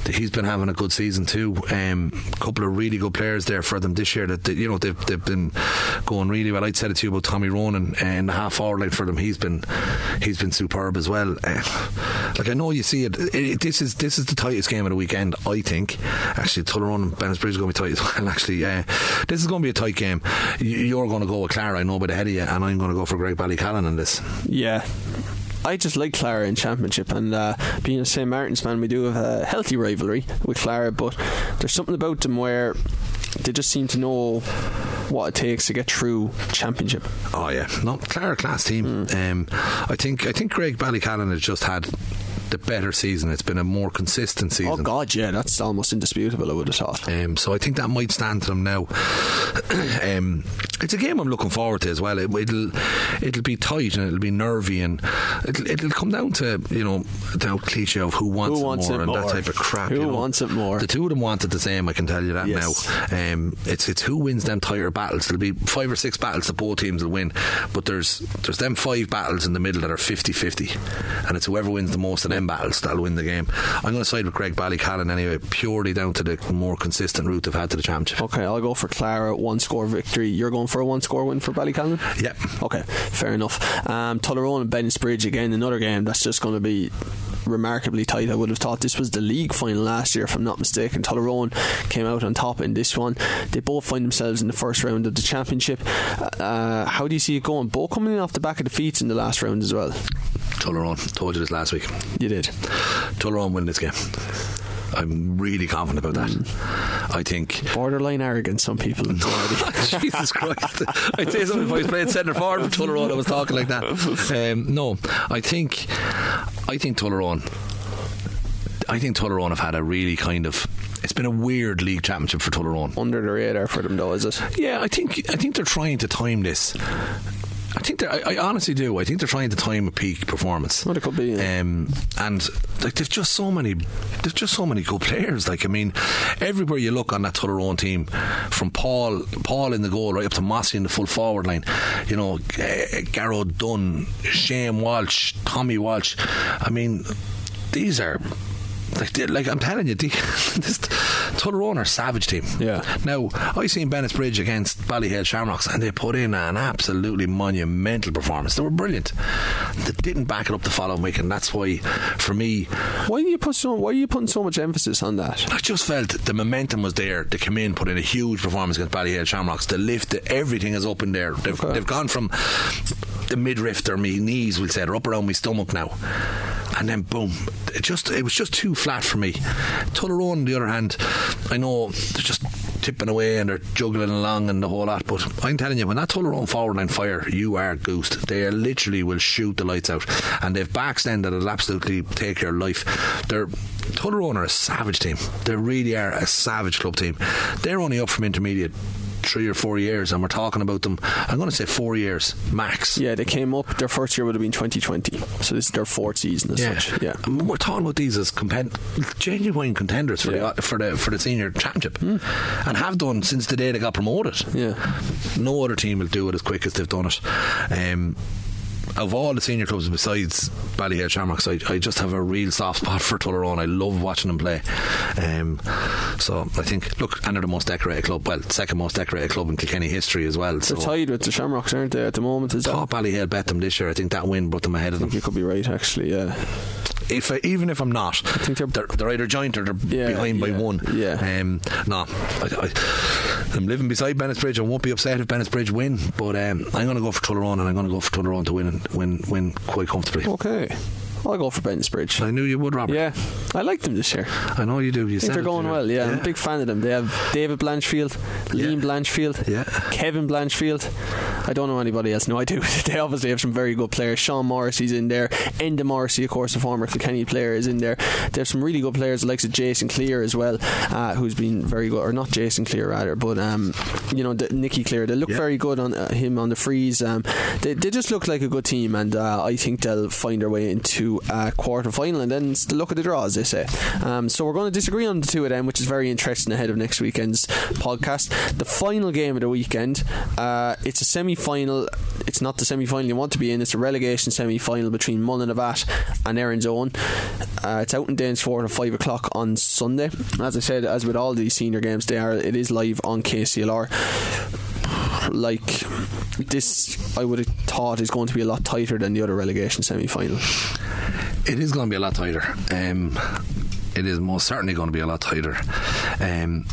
he's been having a good season too. A um, couple of really good players there for them this year. That they, you know they've, they've been going really well. I'd said it to you about Tommy Ronan and the half forward line for them. He's been he's been superb as well. Uh, like I know you see it, it, it- This is this is the tightest game of the weekend. I think actually Tullaroan and Bennett Bridge is going to be tight as well. Actually, uh, this is going to be a tight game. You- You're going to go with Clara, I know, by the head of you, and I'm going to go for Graigue Ballycallan in this. Yeah. I just like Clara in Championship, and uh, being a St Martin's man, we do have a healthy rivalry with Clara, but there's something about them where they just seem to know what it takes to get through Championship. Oh yeah, no, Clara class team. Mm. Um, I think I think Graigue Ballycallan has just had the better season. It's been a more consistent season. Oh God, yeah, that's almost indisputable. I would have thought. Um, so I think that might stand to them now. um, it's a game I'm looking forward to as well. It, will it'll be tight and it'll be nervy and it'll, it'll come down to you know the old cliche of who wants, Who wants it more it and that type of crap. Who you know. wants it more? The two of them want it the same. I can tell you that Yes. now. Um, it's it's who wins them tighter battles. There'll be five or six battles that both teams will win, but there's there's them five battles in the middle that are 50-50 and it's whoever wins the most of them battles that'll win the game. I'm going to side with Graigue Ballycallan anyway, purely down to the more consistent route they've had to the championship. Okay, I'll go for Clara one score victory. You're going for a one score win for Ballycallan. Yep. Okay, fair enough. Um, Tullaroan and Bridge again, another game that's just going to be remarkably tight. I would have thought this was the league final last year, if I'm not mistaken. Tullaroan came out on top in this one. They both find themselves in the first round of the championship. Uh, how do you see it going? Both coming in off the back of defeats in the last round as well. Tullaroan, told you this last week. You did. Tullaroan win this game. I'm really confident about that. I think. Borderline arrogant, some people. say. Jesus Christ. I'd say something if I was playing centre forward for Tullaroan, I was talking like that. Um, no, I think I think Tullaroan I think Tullaroan have had a really kind of it's been a weird league championship for Tullaroan. Under the radar for them, though, is it? Yeah, I think I think they're trying to time this. I think they're, I, I honestly do. I think they're trying to time a peak performance. Well, it could be, yeah. Um, and like they've just so many, there's just so many good players. Like I mean, everywhere you look on that Tullaroan team, from Paul, Paul in the goal, right up to Mossy in the full forward line. You know, uh, Garrow Dunn, Shane Walsh, Tommy Walsh. I mean, these are. Like, like I'm telling you, the, this Tullaroan are savage team. Yeah. Now I seen Bennett's Bridge against Ballyhale Shamrocks, and they put in an absolutely monumental performance. They were brilliant. They didn't back it up the following week, and that's why, for me, Why do you put so? Why are you putting so much emphasis on that? I just felt the momentum was there. They came in, put in a huge performance against Ballyhale Shamrocks. The lift, everything is up in there. They've, Okay. they've gone from the midriff or my knees, we'll say, they're up around my stomach now. And then boom, it just it was just too flat for me. Tullaroan, on the other hand, I know they're just tipping away and they're juggling along and the whole lot. But I'm telling you, when that Tullaroan forward line fire, you are goosed. They literally will shoot the lights out, and they've backs then that'll absolutely take your life. They're Tullaroan are a savage team. They really are a savage club team. They're only up from intermediate. Three or four years, and we're talking about them. I'm going to say four years max. Yeah, they came up. Their first year would have been 2020, so this is their fourth season as such. Yeah. And we're talking about these as genuine contenders for Yeah. the for the for the senior championship, and have done since the day they got promoted. Yeah. No other team will do it as quick as they've done it. Um, of all the senior clubs besides Ballyhale Shamrocks, I, I just have a real soft spot for Tullaroan. I love watching them play. Um, so I think, look, and they're the most decorated club. Well, second most decorated club in Kilkenny history as well. So They're tied with the Shamrocks, aren't they, at the moment? Is that? thought Ballyhale bet them this year. I think that win brought them ahead of them. You could be right, actually. Yeah. if I, even if I'm not, I think they're- they're, they're either joint or they're Yeah, behind by one. yeah. Um, no, I, I, I'm living beside Bennett's Bridge. I won't be upset if Bennett's Bridge win, but um, I'm going to go for Tullaroan and I'm going to go for Tullaroan to win and win win quite comfortably. Okay. I'll go for Bennettsbridge. I knew you would, Robert. Yeah, I like them this year. I know you do. You I think they're going yeah. well. Yeah, I'm a big fan of them. They have David Blanchfield, Liam Yeah. Blanchfield, Yeah. Kevin Blanchfield. I don't know anybody else. No, I do. they obviously have some very good players. Sean Morrissey's in there. Enda Morrissey, of course, a former Kilkenny player, is in there. They have some really good players, of Jason Cleere as well, uh, who's been very good, or not Jason Cleere rather, but um, you know, the, Nicky Cleere. They look Yeah. very good on uh, him on the freeze. Um, they, they just look like a good team, and uh, I think they'll find their way into a quarter final, and then luck of the draw, as they say. Um, so we're going to disagree on the two of them, which is very interesting ahead of next weekend's podcast. The final game of the weekend, uh, it's a semi final. It's not the semi final you want to be in, it's a relegation semi final between Mullinavat and Erin's Own. Uh, it's out in Danesfort at 5 o'clock on Sunday. As I said, as with all these senior games, they are it is live on KCLR like this I would have thought is going to be a lot tighter than the other relegation semi final. It is going to be a lot tighter. Um, it is most certainly going to be a lot tighter. Um,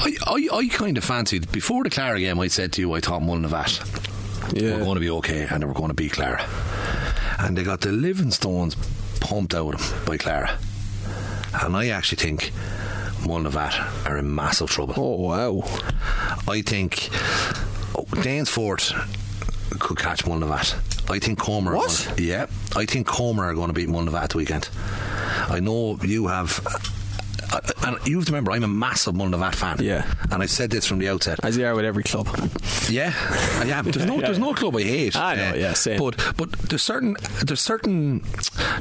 I, I, I kind of fancied before the Clara game. I said to you, I thought Mullinavat Yeah. were going to be okay and they were going to beat Clara. and they got the living stones pumped out of them by Clara. And I actually think Mullinavat are in massive trouble. Oh wow! I think oh, Danesfort could catch Mullinavat. I think Comer. are What? gonna- yeah, I think Comer are going to beat Mullinavat the weekend. I know you have. Uh, And you have to remember, I'm a massive Mullinavat fan. Yeah. And I said this from the outset. As you are with every club. Yeah, I am. There's no, there's no club I hate. I know, Uh, yeah, same. But but there's certain there's certain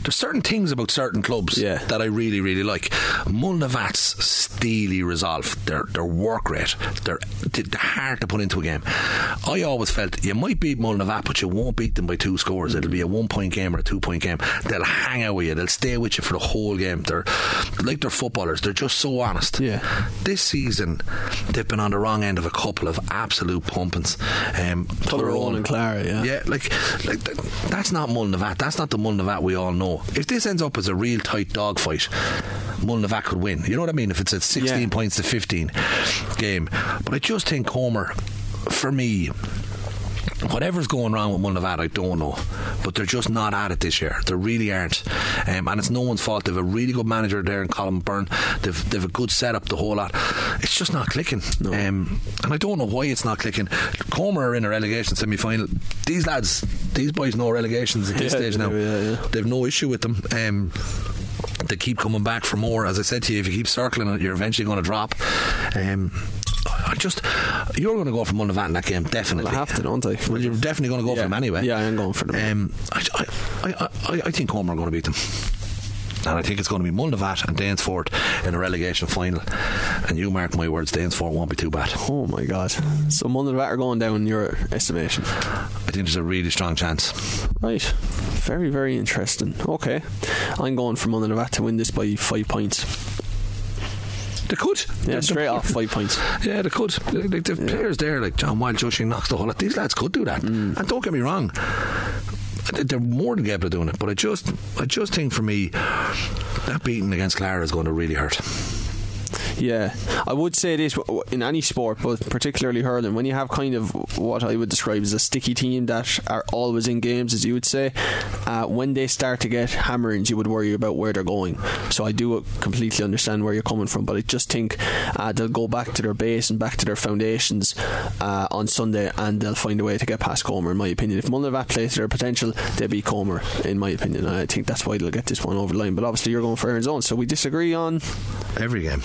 there's certain things about certain clubs Yeah. that I really really like. Mullinavat's steely resolve, their their work rate, their they're hard to put into a game. I always felt you might beat Mullinavat, but you won't beat them by two scores. It'll be a one point game or a two point game. They'll hang out with you. They'll stay with you for the whole game. They're like they're They're just so honest. Yeah. This season, they've been on the wrong end of a couple of absolute pumpings. Um, Tyrone and Clara, yeah. Yeah, like, like th- that's not Mullinavat. That's not the Mullinavat we all know. If this ends up as a real tight dogfight, Mullinavat could win. You know what I mean? If it's a 16 Yeah. points to 15 game. But I just think Comer, for me, Whatever's going wrong with Mullinavat, I don't know. But they're just not at it this year. They really aren't. Um, and it's no one's fault. They've a really good manager there in Colin Byrne. They've, they've a good setup, the whole lot. It's just not clicking. Um, and I don't know why it's not clicking. Comer are in a relegation semi final. These lads, these boys know relegations at this Yeah, stage now. yeah, yeah. They've no issue with them. Um, they keep coming back for more. As I said to you, if you keep circling it, you're eventually going to drop. Um, I just, you're going to go for Mullinavat in that game, definitely. I have to, don't I? Well, you're definitely going to go Yeah. for them anyway. Yeah, I am going for them. Um, I, I, I, I, I think Comer are going to beat them. And I think it's going to be Mullinavat and Danesfort in a relegation final. And you mark my words, Danesfort won't be too bad. Oh my god! So Mullinavat are going down in your estimation, I think there's a really strong chance. right? Very, very interesting. Okay, I'm going for Mullinavat to win this by five points. They could. Yeah, They- straight off five points. Yeah, they could. Like, the players there, like John Wild, Joshing Knox, the whole lot, these lads could do that. Mm. And don't get me wrong, they're more than capable of doing it. But I just, I just think for me, that beating against Clara is going to really hurt. Yeah, I would say this in any sport, but particularly hurling, when you have kind of what I would describe as a sticky team that are always in games, as you would say, uh, when they start to get hammerings, you would worry about where they're going. So I do completely understand where you're coming from, but I just think uh, they'll go back to their base and back to their foundations uh, on Sunday, and they'll find a way to get past Comer. In my opinion, if Mullinavat plays to their potential, they'll beat Comer. In my opinion, I think that's why they'll get this one over the line. But obviously, you're going for Erin's Own, so we disagree on Every game.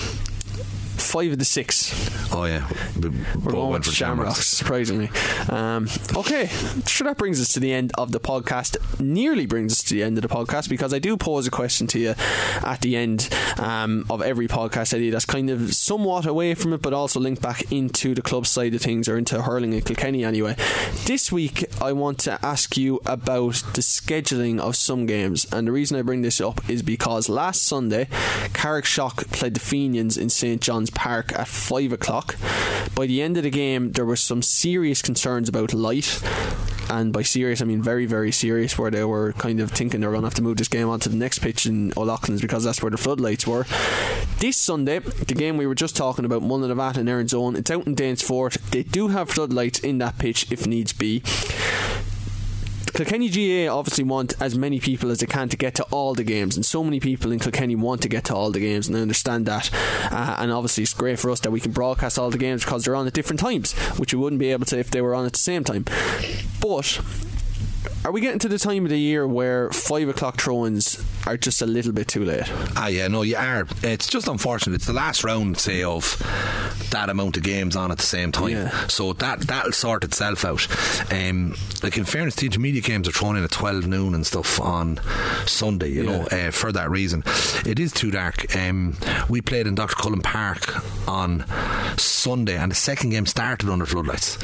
Five of the six. Oh yeah, we We're going with Shamrocks, surprisingly. Um, okay, sure that brings us to the end of the podcast. Nearly brings us to the end of the podcast because I do pose a question to you at the end um, of every podcast Eddie that's kind of somewhat away from it, but also linked back into the club side of things or into hurling in Kilkenny anyway. This week, I want to ask you about the scheduling of some games, and the reason I bring this up is because last Sunday, Carrickshock played the Fenians in St John's Park at five o'clock. By the end of the game, there were some serious concerns about light. And by serious, I mean very, very serious, where they were kind of thinking they were going to have to move this game onto the next pitch in O'Loughlin's because that's where the floodlights were. This Sunday, the game we were just talking about, Mullinavat and Own, it's out in Danesfort. They do have floodlights in that pitch if needs be. Kilkenny GAA obviously want as many people as they can to get to all the games, and so many people in Kilkenny want to get to all the games, and I understand that. Uh, and obviously, it's great for us that we can broadcast all the games because they're on at different times, which we wouldn't be able to if they were on at the same time. But are we getting to the time of the year where five o'clock throw-ins are just a little bit too late? Ah, yeah, no, you are. It's just unfortunate. It's the last round, say, of that amount of games on at the same time. Yeah. So that that'll sort itself out. Um, like in fairness, the intermediate games are thrown in at twelve noon and stuff on Sunday. You know, uh, for that reason, it is too dark. Um, we played in Dr. Cullen Park on Sunday, and the second game started under floodlights.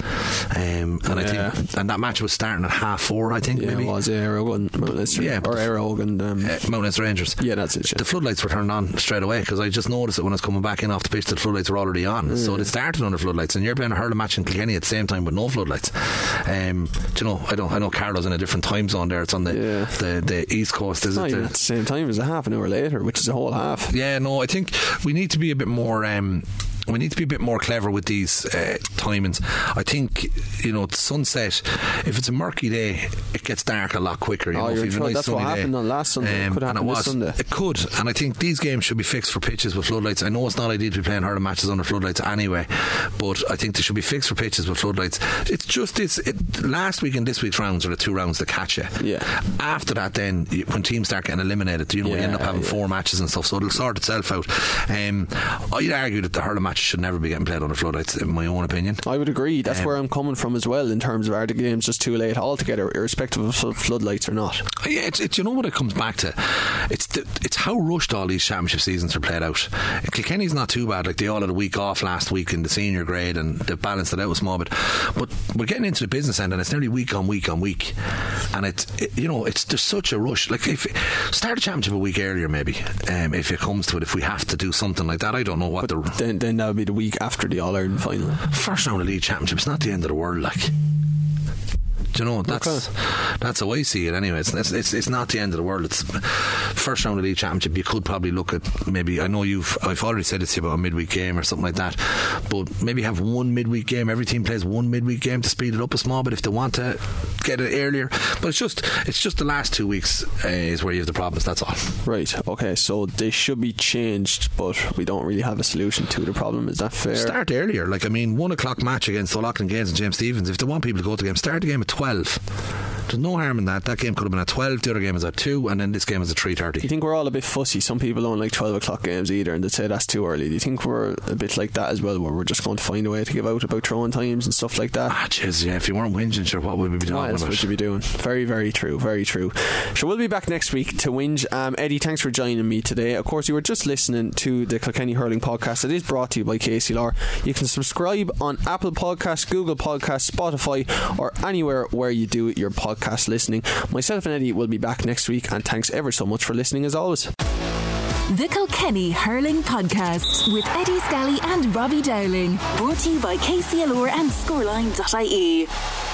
Um, and I think, and that match was starting at half four. I think Yeah, maybe it was yeah, Mount Leinster. Yeah, or Arrow and um, uh, Mount Rangers. yeah, that's it. Yeah. The floodlights were turned on straight away because I just noticed it when I was coming back in off the pitch. The floodlights were already on, so they started under floodlights. And you're playing a hurling match in Kilkenny at the same time with no floodlights. Um, do you know? I don't. I know Carlow's in a different time zone there. It's on the Yeah. the, the east coast. Is it? The- at the same time as a half an hour later, which is a whole half. yeah, no, I think we need to be a bit more. Um, we need to be a bit more clever with these uh, timings. I think you know sunset. If it's a murky day, it gets dark a lot quicker. You Oh, know, you're if you've a right. nice That's what happened day. on last Sunday. It could and happen it was. Sunday. It could, and I think these games should be fixed for pitches with floodlights. I know it's not ideal to be playing hurling matches under floodlights anyway, but I think they should be fixed for pitches with floodlights. It's just this. It, last week and this week's rounds are the two rounds that catch you. Yeah. After that, then when teams start getting eliminated, you know, you end up having yeah. four matches and stuff, so it'll sort itself out. Um, I'd argue that the hurling matches should never be getting played under floodlights, in my own opinion. I would agree. That's Um, where I'm coming from as well in terms of are the games just too late altogether, irrespective of floodlights or not. Yeah, it's, it's you know what it comes back to. It's the, it's how rushed all these championship seasons are played out. Kilkenny's not too bad. Like they all had a week off last week in the senior grade, and they've balanced it out a small bit. But we're getting into the business end, and it's nearly week on week on week, and it's it, you know it's there's such a rush. Like if start a championship a week earlier, maybe um, if it comes to it, if we have to do something like that, I don't know what the Then, then that would be the week after the All Ireland final. first round of league championship. It's not the end of the world, like. Do you know that's that's how I see it. Anyway, it's, it's it's it's not the end of the world. It's first round of league championship. You could probably look at maybe. I know you've. I've already said it's about a midweek game or something like that. But maybe have one midweek game. Every team plays one midweek game to speed it up a small bit if they want to get it earlier. But it's just it's just the last two weeks uh, is where you have the problems. That's all. Right. Okay. So they should be changed, but we don't really have a solution to the problem. Is that fair? Start earlier. Like I mean, one o'clock match against O'Loughlin Gaels and James Stephens. If they want people to go to the game, start the game at twelve. There's no harm in that. That game could have been at twelve. The other game is at two, and then this game is at three Do you think we're all a bit fussy? Some people don't like 12 o'clock games either, and they say that's too early. Do you think we're a bit like that as well, where we're just going to find a way to give out about throwing times and stuff like that? Ah, jeez, yeah. If you weren't whinging, sure, what would we be doing? What else about? would you be doing? Very, very true. Very true. So we'll be back next week to whinge. Um, Eddie, thanks for joining me today. Of course, you were just listening to the Kilkenny Hurling podcast. It is brought to you by KCLR. You can subscribe on Apple Podcasts, Google Podcasts, Spotify, or anywhere where you do your podcast listening. Myself and Eddie will be back next week, and thanks ever so much for listening as always. The Kilkenny Hurling Podcast with Eddie Scally and Robbie Dowling. Brought to you by KCLR and Scoreline.ie.